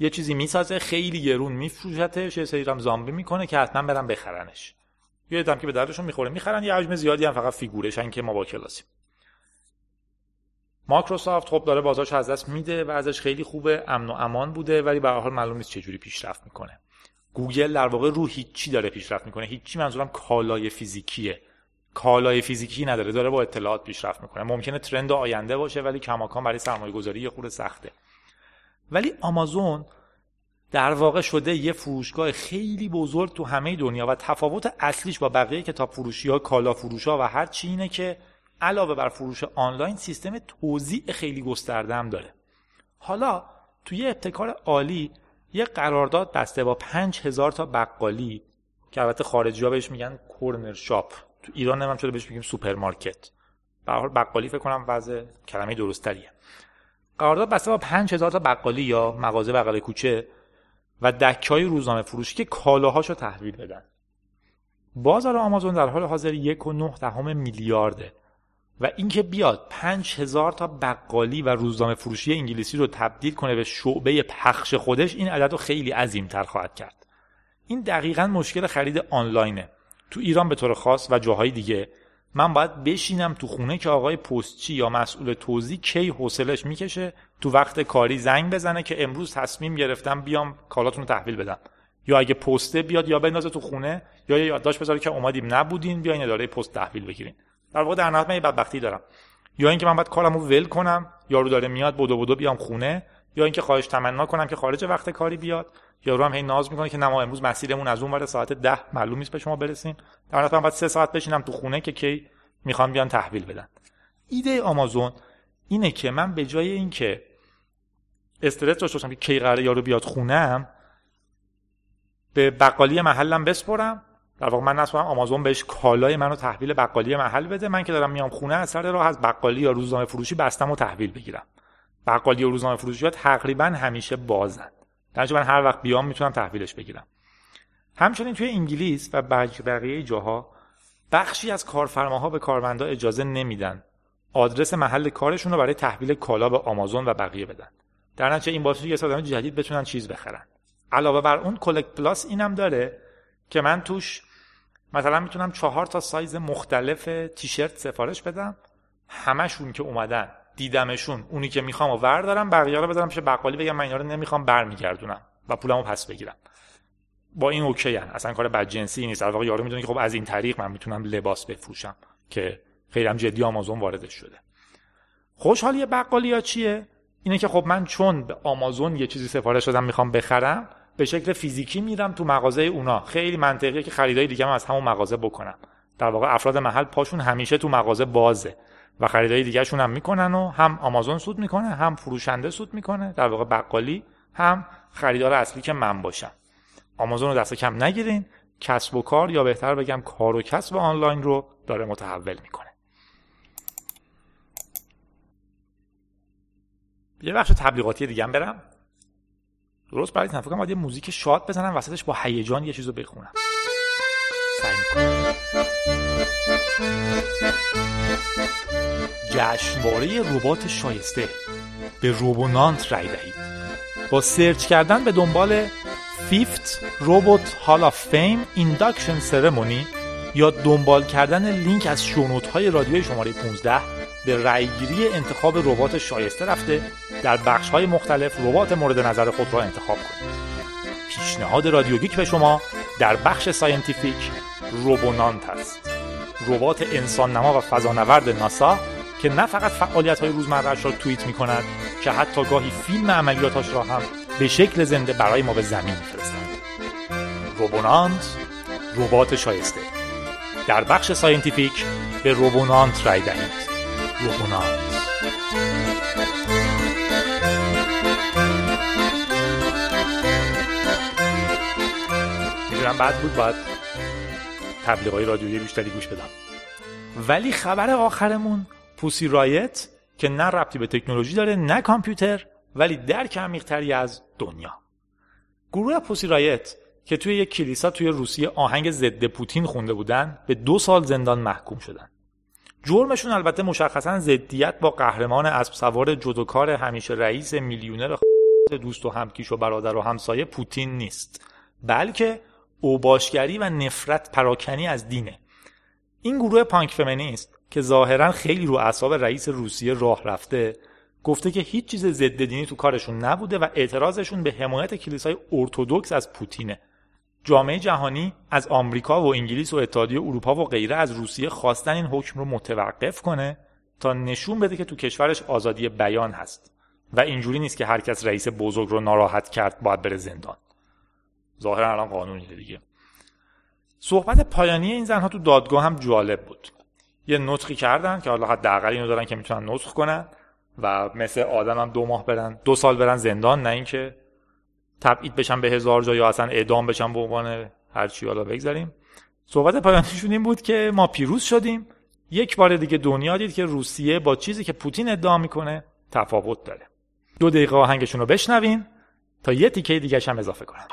یه چیزی می‌سازه خیلی گرون میفروشتش یه سری زامبی می‌کنه که حتما برن بخرنش. یه دم که به دردشون می‌خوره می‌خرن یه حجم زیادی هم فقط فیگورشه که ما با کلاسیم. مایکروسافت خب داره بازارش از دست میده وضعش خیلی خوبه امن و امان بوده ولی به حال معلوم نیست چجوری پیشرفت می‌کنه. گوگل در واقع رو هیچی داره پیشرفت می‌کنه. هیچی منظورم کالای فیزیکیه. کالای فیزیکی نداره داره با اطلاعات پیشرفت می‌کنه. ممکنه trend آینده باشه ولی کماکان برای سرمایه گذاری یه خورده سخته. ولی آمازون در واقع شده یه فروشگاه خیلی بزرگ تو همه دنیا و تفاوت اصلیش با بقیه کتاب فروشی ها کالا فروش ها و هر چی اینه که علاوه بر فروش آنلاین سیستم توزیع خیلی گسترده هم داره. حالا توی ابتکار عالی یه قرارداد بسته با هزار تا بقالی که البته خارجی ها بهش میگن corner shop تو ایران هم شده بهش میگیم سوپرمارکت. به حال بقالی فکر کنم وضع کلمه درستریه قرارداد بسته با هزار تا بقالی یا مغازه بغل کوچه و دکه های روزنامه فروشی که کالاهاشو تحویل بدن. بازار آمازون در حال حاضر یک و نه دهم میلیارده. و اینکه بیاد پنج هزار تا بقالی و روزنامه فروشی انگلیسی رو تبدیل کنه به شعبه پخش خودش این عدد رو خیلی عظیم تر خواهد کرد. این دقیقا مشکل خرید آنلاینه. تو ایران به طور خاص و جاهای دیگه من باید بشینم تو خونه که آقای پستچی یا مسئول توزیع کی حوصلش می‌کشه تو وقت کاری زنگ بزنه که امروز تصمیم گرفتم بیام کالاتون رو تحویل بدم. یا اگه پسته بیاد یا بندازه تو خونه یا یادداشت بذاره که اومدیم نبودین بیاین اداره پست تحویل بگیرین. در واقع در نهایت من یه بدبختی دارم. یا اینکه من باید کارمو ول کنم یارو داره میاد بدو بدو بیام خونه یا اینکه خواهش تمنا کنم که خارج وقت کاری بیاد. یارو هم هی ناز می‌کنه که نما امروز مسیرمون از اون ور ساعت ده معلوم نیست به شما برسیم. در نهایت من باید سه ساعت بشینم تو خونه که کی می‌خوام بیان تحویل بدن. ایده آمازون اینه که من به جای اینکه استرس داشته باشم که کی قراره یارو بیاد خونم به بقالی محلم بسپرم. در واقع من نسبتا آمازون بهش کالای منو تحویل بقالی محل بده. من که دارم میام خونه از سر راه از بقالی یا روزنامه فروشی بستم و تحویل بگیرم. بقالی و روزنامه فروشی ها تقریبا همیشه بازن. در من هر وقت بیام می‌تونم تحویلش بگیرم. همچنین توی انگلیس و بقیه جاها بخشی از کارفرماها به کارمندا اجازه نمیدن آدرس محل کارشون رو برای تحویل کالا به آمازون و بقیه بدن. در نتیجه این باعث میشه آدم جدید بتونن چیز بخرن. علاوه بر اون Collect Plus اینم داره که من توش مثلا می‌تونم چهار تا سایز مختلف تیشرت سفارش بدم. همشون که اومدن دیدمشون اونی که می‌خوامو وردارم بقیه رو بذارم پیش بقالی بگم من اینا رو نمی‌خوام برمیگردونم و پولمو پس بگیرم. با این OK هن. اصلا کار بدجنسی نیست. در واقع یارو می‌دونه که خب از این طریق من می‌تونم لباس بفروشم که خیلی هم جدی آمازون واردش شده. خوشحالی بقالی ها چیه؟ اینه که خب من چون به آمازون یه چیزی سفارش دادم می‌خوام بخرم به شکل فیزیکی میرم تو مغازه اونا. خیلی منطقیه که خریدای دیگه هم از همون مغازه بکنم. در واقع افراد محل پاشون همیشه تو مغازه بازه و خریدای دیگهشون هم می‌کنن و هم آمازون سود می‌کنه هم فروشنده سود می‌کنه. در واقع بقالی هم خریدار اصلی که من باشم. آمازون رو دست کم نگیرین. کسب و کار یا بهتر بگم کار و کسب آنلاین رو داره متحول می‌کنه. یه بخش تبلیغاتی دیگه هم برم. درست برای تنفکر کنم باید یه موزیک شاد بزنم وسطش با هیجان یه چیزو بخونم سعی جشنواره ربات شایسته. به روبونانت رای دهید. با search کردن به دنبال fifth robot hall of fame induction ceremony یا دنبال کردن لینک از show note های رادیوی شماره 15 به رأیگیری انتخاب ربات شایسته رفته در بخش های مختلف ربات مورد نظر خود را انتخاب کنید. پیشنهاد رادیو گیک به شما در بخش scientific روبونات است. ربات انسان نما و فضانورد ناسا که نه فقط فعالیت های روزمرهش را توییت می کند که حتی گاهی فیلم عملیاتش را هم به شکل زنده برای ما به زمین میفرستند روبونات ربات شایسته. در بخش scientific به روبونات رای دهید. روبونات می‌دونم بعد بود باید تبلیغای رادیویی بیشتری گوش بدم. ولی خبر آخرمون پوسی رایت که نه ربطی به تکنولوژی داره نه کامپیوتر ولی درک عمیقتری از دنیا. گروه پوسی رایت که توی یک کلیسا توی روسیه آهنگ ضد پوتین خونده بودن به دو سال زندان محکوم شدن. جرمشون البته مشخصا ضدیت با قهرمان اسب سوار جدوکار همیشه رئیس میلیونر دوست و همکیش و برادر و همسایه پوتین نیست. بلکه اوباشگری و نفرت پراکنی از دینه. این گروه پانک فمینیست که ظاهرا خیلی رو اعصاب رئیس روسیه راه رفته گفته که هیچ چیز ضد دینی تو کارشون نبوده و اعتراضشون به حمایت کلیسای ارتودکس از پوتینه. جامعه جهانی از آمریکا و انگلیس و اتحادیه اروپا و غیره از روسیه خواستن این حکم رو متوقف کنه تا نشون بده که تو کشورش آزادی بیان هست. و اینجوری نیست که هر کس رئیس بزرگ رو ناراحت کرد باید بره زندان. ظاهرا الان قانونیه دیگه. صحبت پایانی این زنها تو دادگاه هم جالب بود. یه نطقی کردن که حالا حداقل اینو دارن که می‌تونن نطق کنن و مثل آدم هم دو ماه برن دو سال برن زندان نه اینکه تبعید بشن به هزار جا یا اصلا اعدام بشن به عنوان هر چی حالا بگذاریم صحبت پایانیشون این بود که ما پیروز شدیم. یک بار دیگه دنیا دید که روسیه با چیزی که پوتین ادعا می‌کنه تفاوت داره. دو دقیقه آهنگشون رو بشنوین تا یه تیکه دیگه هم اضافه کنم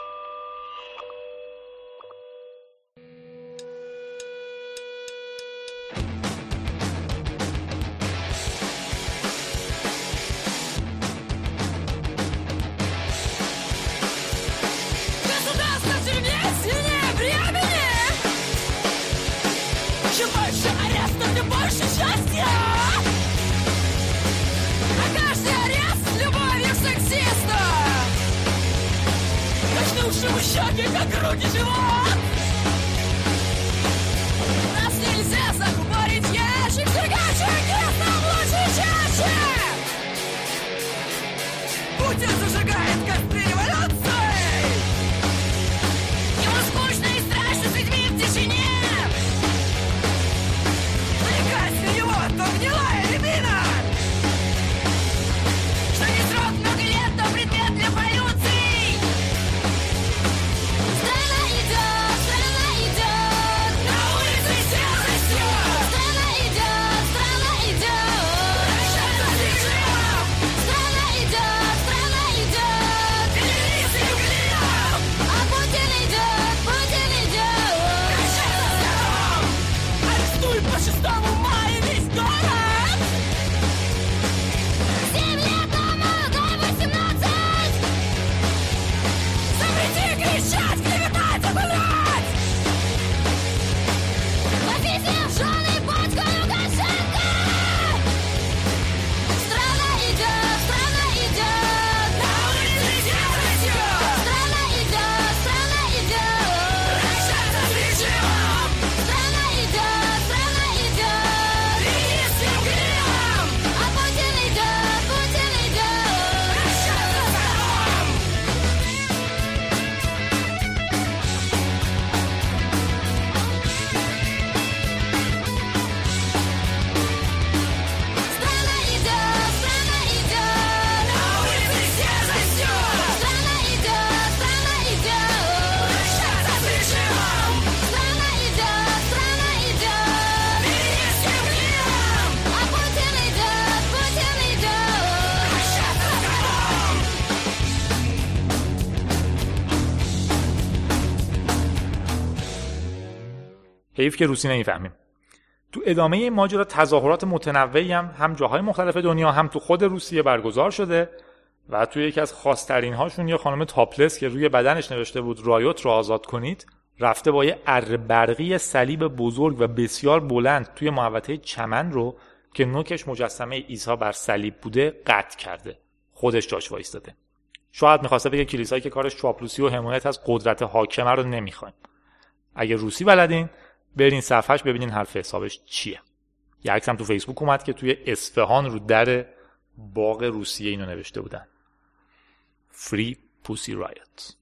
حیف که روسی نمی‌فهمیم. تو ادامه این ماجرا تظاهرات متنوعی هم هم جاهای مختلف دنیا هم تو خود روسیه برگزار شده و توی یکی از خاصترین هاشون یه خانم تاپلس که روی بدنش نوشته بود رایوت رو آزاد کنید رفته با یه اره برقی صلیب بزرگ و بسیار بلند توی محوطه چمن رو که نوکش مجسمه عیسی بر صلیب بوده قطع کرده. خودش جاش وایستاده. شاید می‌خواسته بگه کلیسایی که کارش چاپلوسی و حمایت از قدرت حاکمه رو نمی‌خوایم. اگه روسی بلدین برین صفحش ببینین حرف حسابش چیه. یه عکس هم تو فیسبوک اومد که توی اصفهان رو در باغ روسیه اینو نوشته بودن. فری پوسی رایت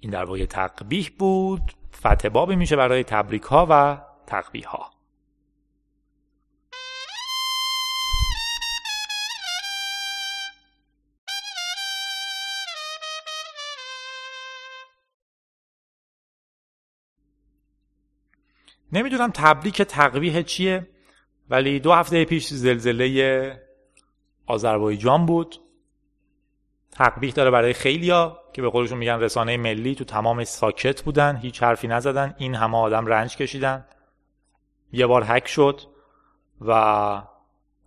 این در واقع تقبیح بود. فتح بابی میشه برای تبریک ها و تقبیح ها نمی‌دونم تبریک تقبیح چیه ولی دو هفته پیش زلزله آذربایجان بود. تقبیح داره برای خیلیا که به قولشون میگن رسانه ملی تو تمام ساکت بودن هیچ حرفی نزدن این همه آدم رنج کشیدن. یه بار هک شد و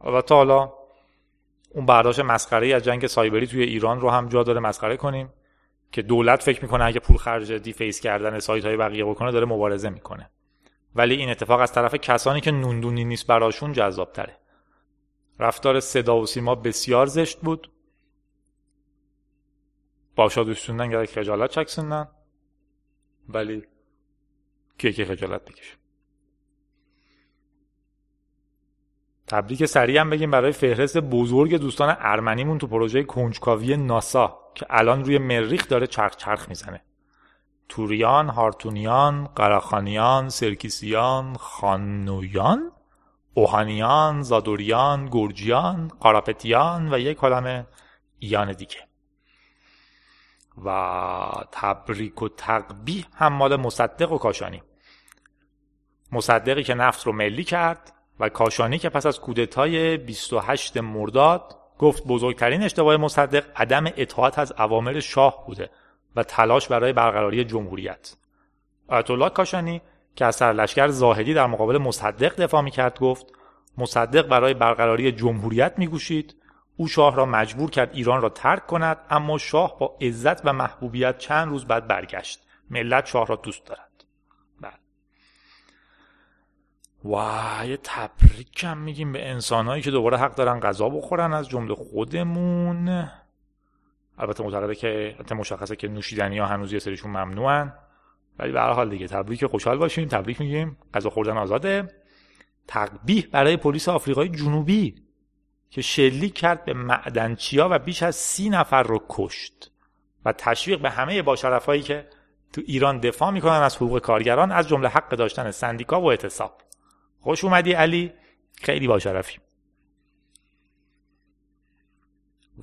البته حالا اون برداشت مسخره از جنگ سایبری توی ایران رو هم جا داره مسخره کنیم که دولت فکر می‌کنه اگه پول خرج دیفیس کردن سایت های بقیه بکنه داره مبارزه می‌کنه. ولی این اتفاق از طرف کسانی که نوندونی نیست براشون جذاب تره رفتار صدا و سیما بسیار زشت بود. باشا دوستوندن گره خجالت چکسوندن ولی کیه که خجالت بکشه تبریک سریع هم بگیم برای فهرست بزرگ دوستان ارمنیمون تو پروژه کنجکاوی ناسا که الان روی مریخ داره چرخ چرخ می‌زنه. توریان، هارتونیان، قراخانیان، سرکیسیان، خانویان، اوهانیان، زادوریان، گرجیان، قاراپتیان و یک کلمه ایان دیگه. و تبریک و تقبیح هم مال مصدق و کاشانی. مصدقی که نفت رو ملی کرد و کاشانی که پس از کودتای 28 مرداد گفت بزرگترین اشتباه مصدق عدم اطاعت از اوامر شاه بوده. و تلاش برای برقراری جمهوریت. آیت الله کاشانی که از سرلشکر زاهدی در مقابل مصدق دفاع می‌کرد گفت مصدق برای برقراری جمهوریت میگوشید او شاه را مجبور کرد ایران را ترک کند اما شاه با عزت و محبوبیت چند روز بعد برگشت. ملت شاه را دوست دارد. بله تبریک هم میگیم به انسانهایی که دوباره حق دارن غذا بخورن از جمله خودمون. البته معتقده که البته مشخصه که نوشیدنی ها هنوز یه سریشون ممنوعن. ولی به هر حال دیگه تبریک خوشحال باشیم تبریک میگیم. غذا خوردن آزاده. تقبیح برای پلیس آفریقای جنوبی که شلیک کرد به معدنچیا و بیش از سی نفر رو کشت و تشویق به همه باشرفایی که تو ایران دفاع می‌کنن از حقوق کارگران از جمله حق داشتن سندیکا و اعتصاب. خوش اومدی علی. خیلی باشرفی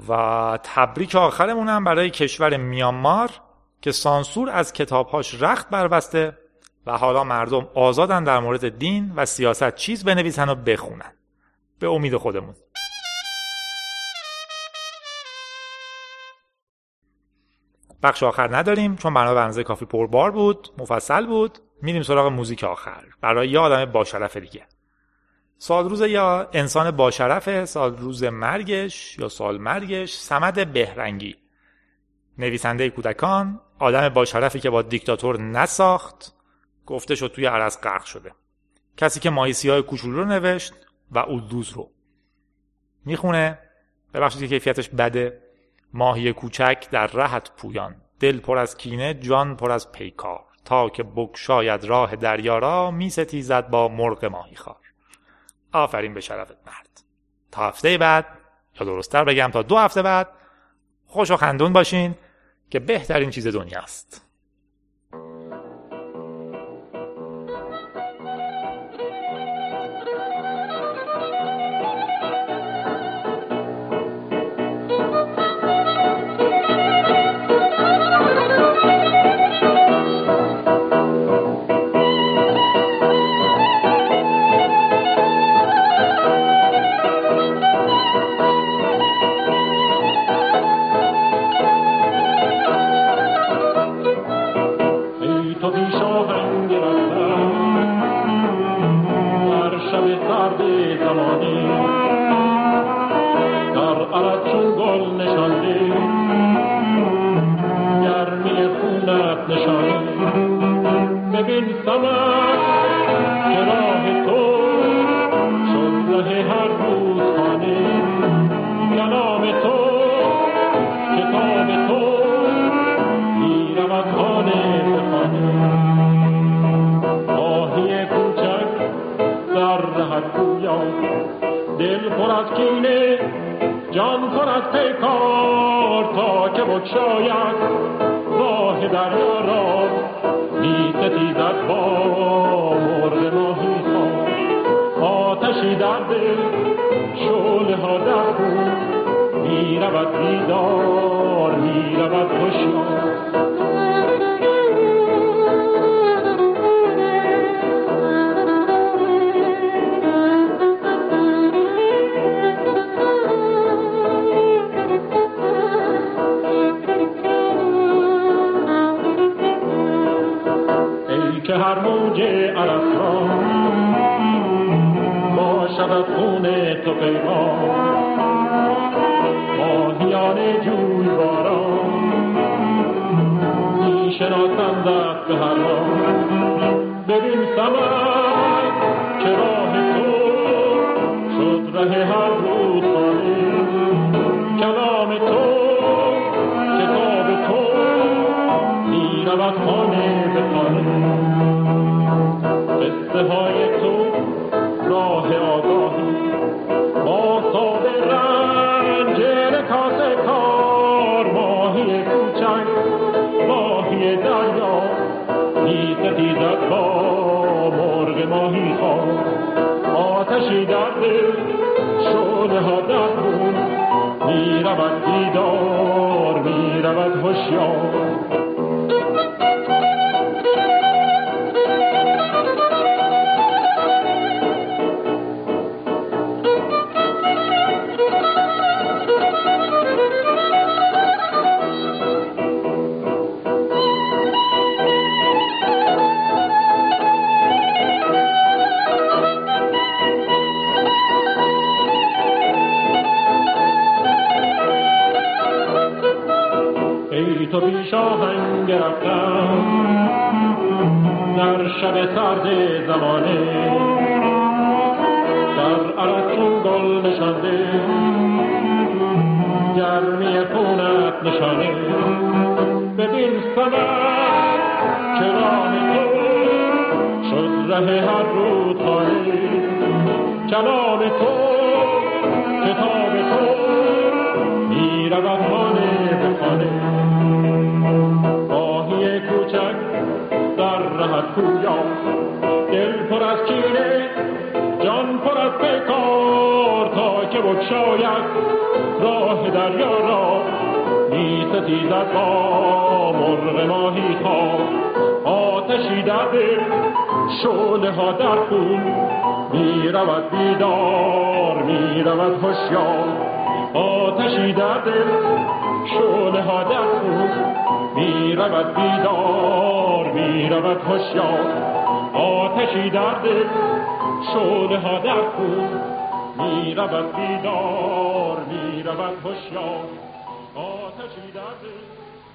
و تبریک آخرمون برای کشور میانمار که سانسور از کتابهاش رخت بربسته و حالا مردم آزادن در مورد دین و سیاست چیز بنویسن و بخونن. به امید خودمون. بخش آخر نداریم چون برنامه به کافی پربار بود مفصل بود. میریم سراغ موزیک آخر. برای یه آدم باشرف دیگه. سال روز یا انسان باشرف سال روز مرگش یا سال مرگش سمد بهرنگی. نویسنده کودکان آدم باشرفی که با دیکتاتور نساخت گفته شد توی عرص غرق شده. کسی که ماهی سیاه کوچولو رو نوشت و اولدوز رو. می‌خونه. ببخشید که کیفیتش بده. ماهی کوچک در رهت پویان. دل پر از کینه جان پر از پیکار. تا که بکشاید راه دریا را می با مرغ ماهی خار آفرین به شرفت مرد. تا هفته بعد یا درستتر بگم تا دو هفته بعد خوش و خندون باشین که بهترین چیز دنیاست دل پر از کینه جان پر از پیکار تا که بگشاید راه دریا را می ستیزد با مرغ ماهی آتشی در دل شعله ها در بود می رود بیدار می رود they know.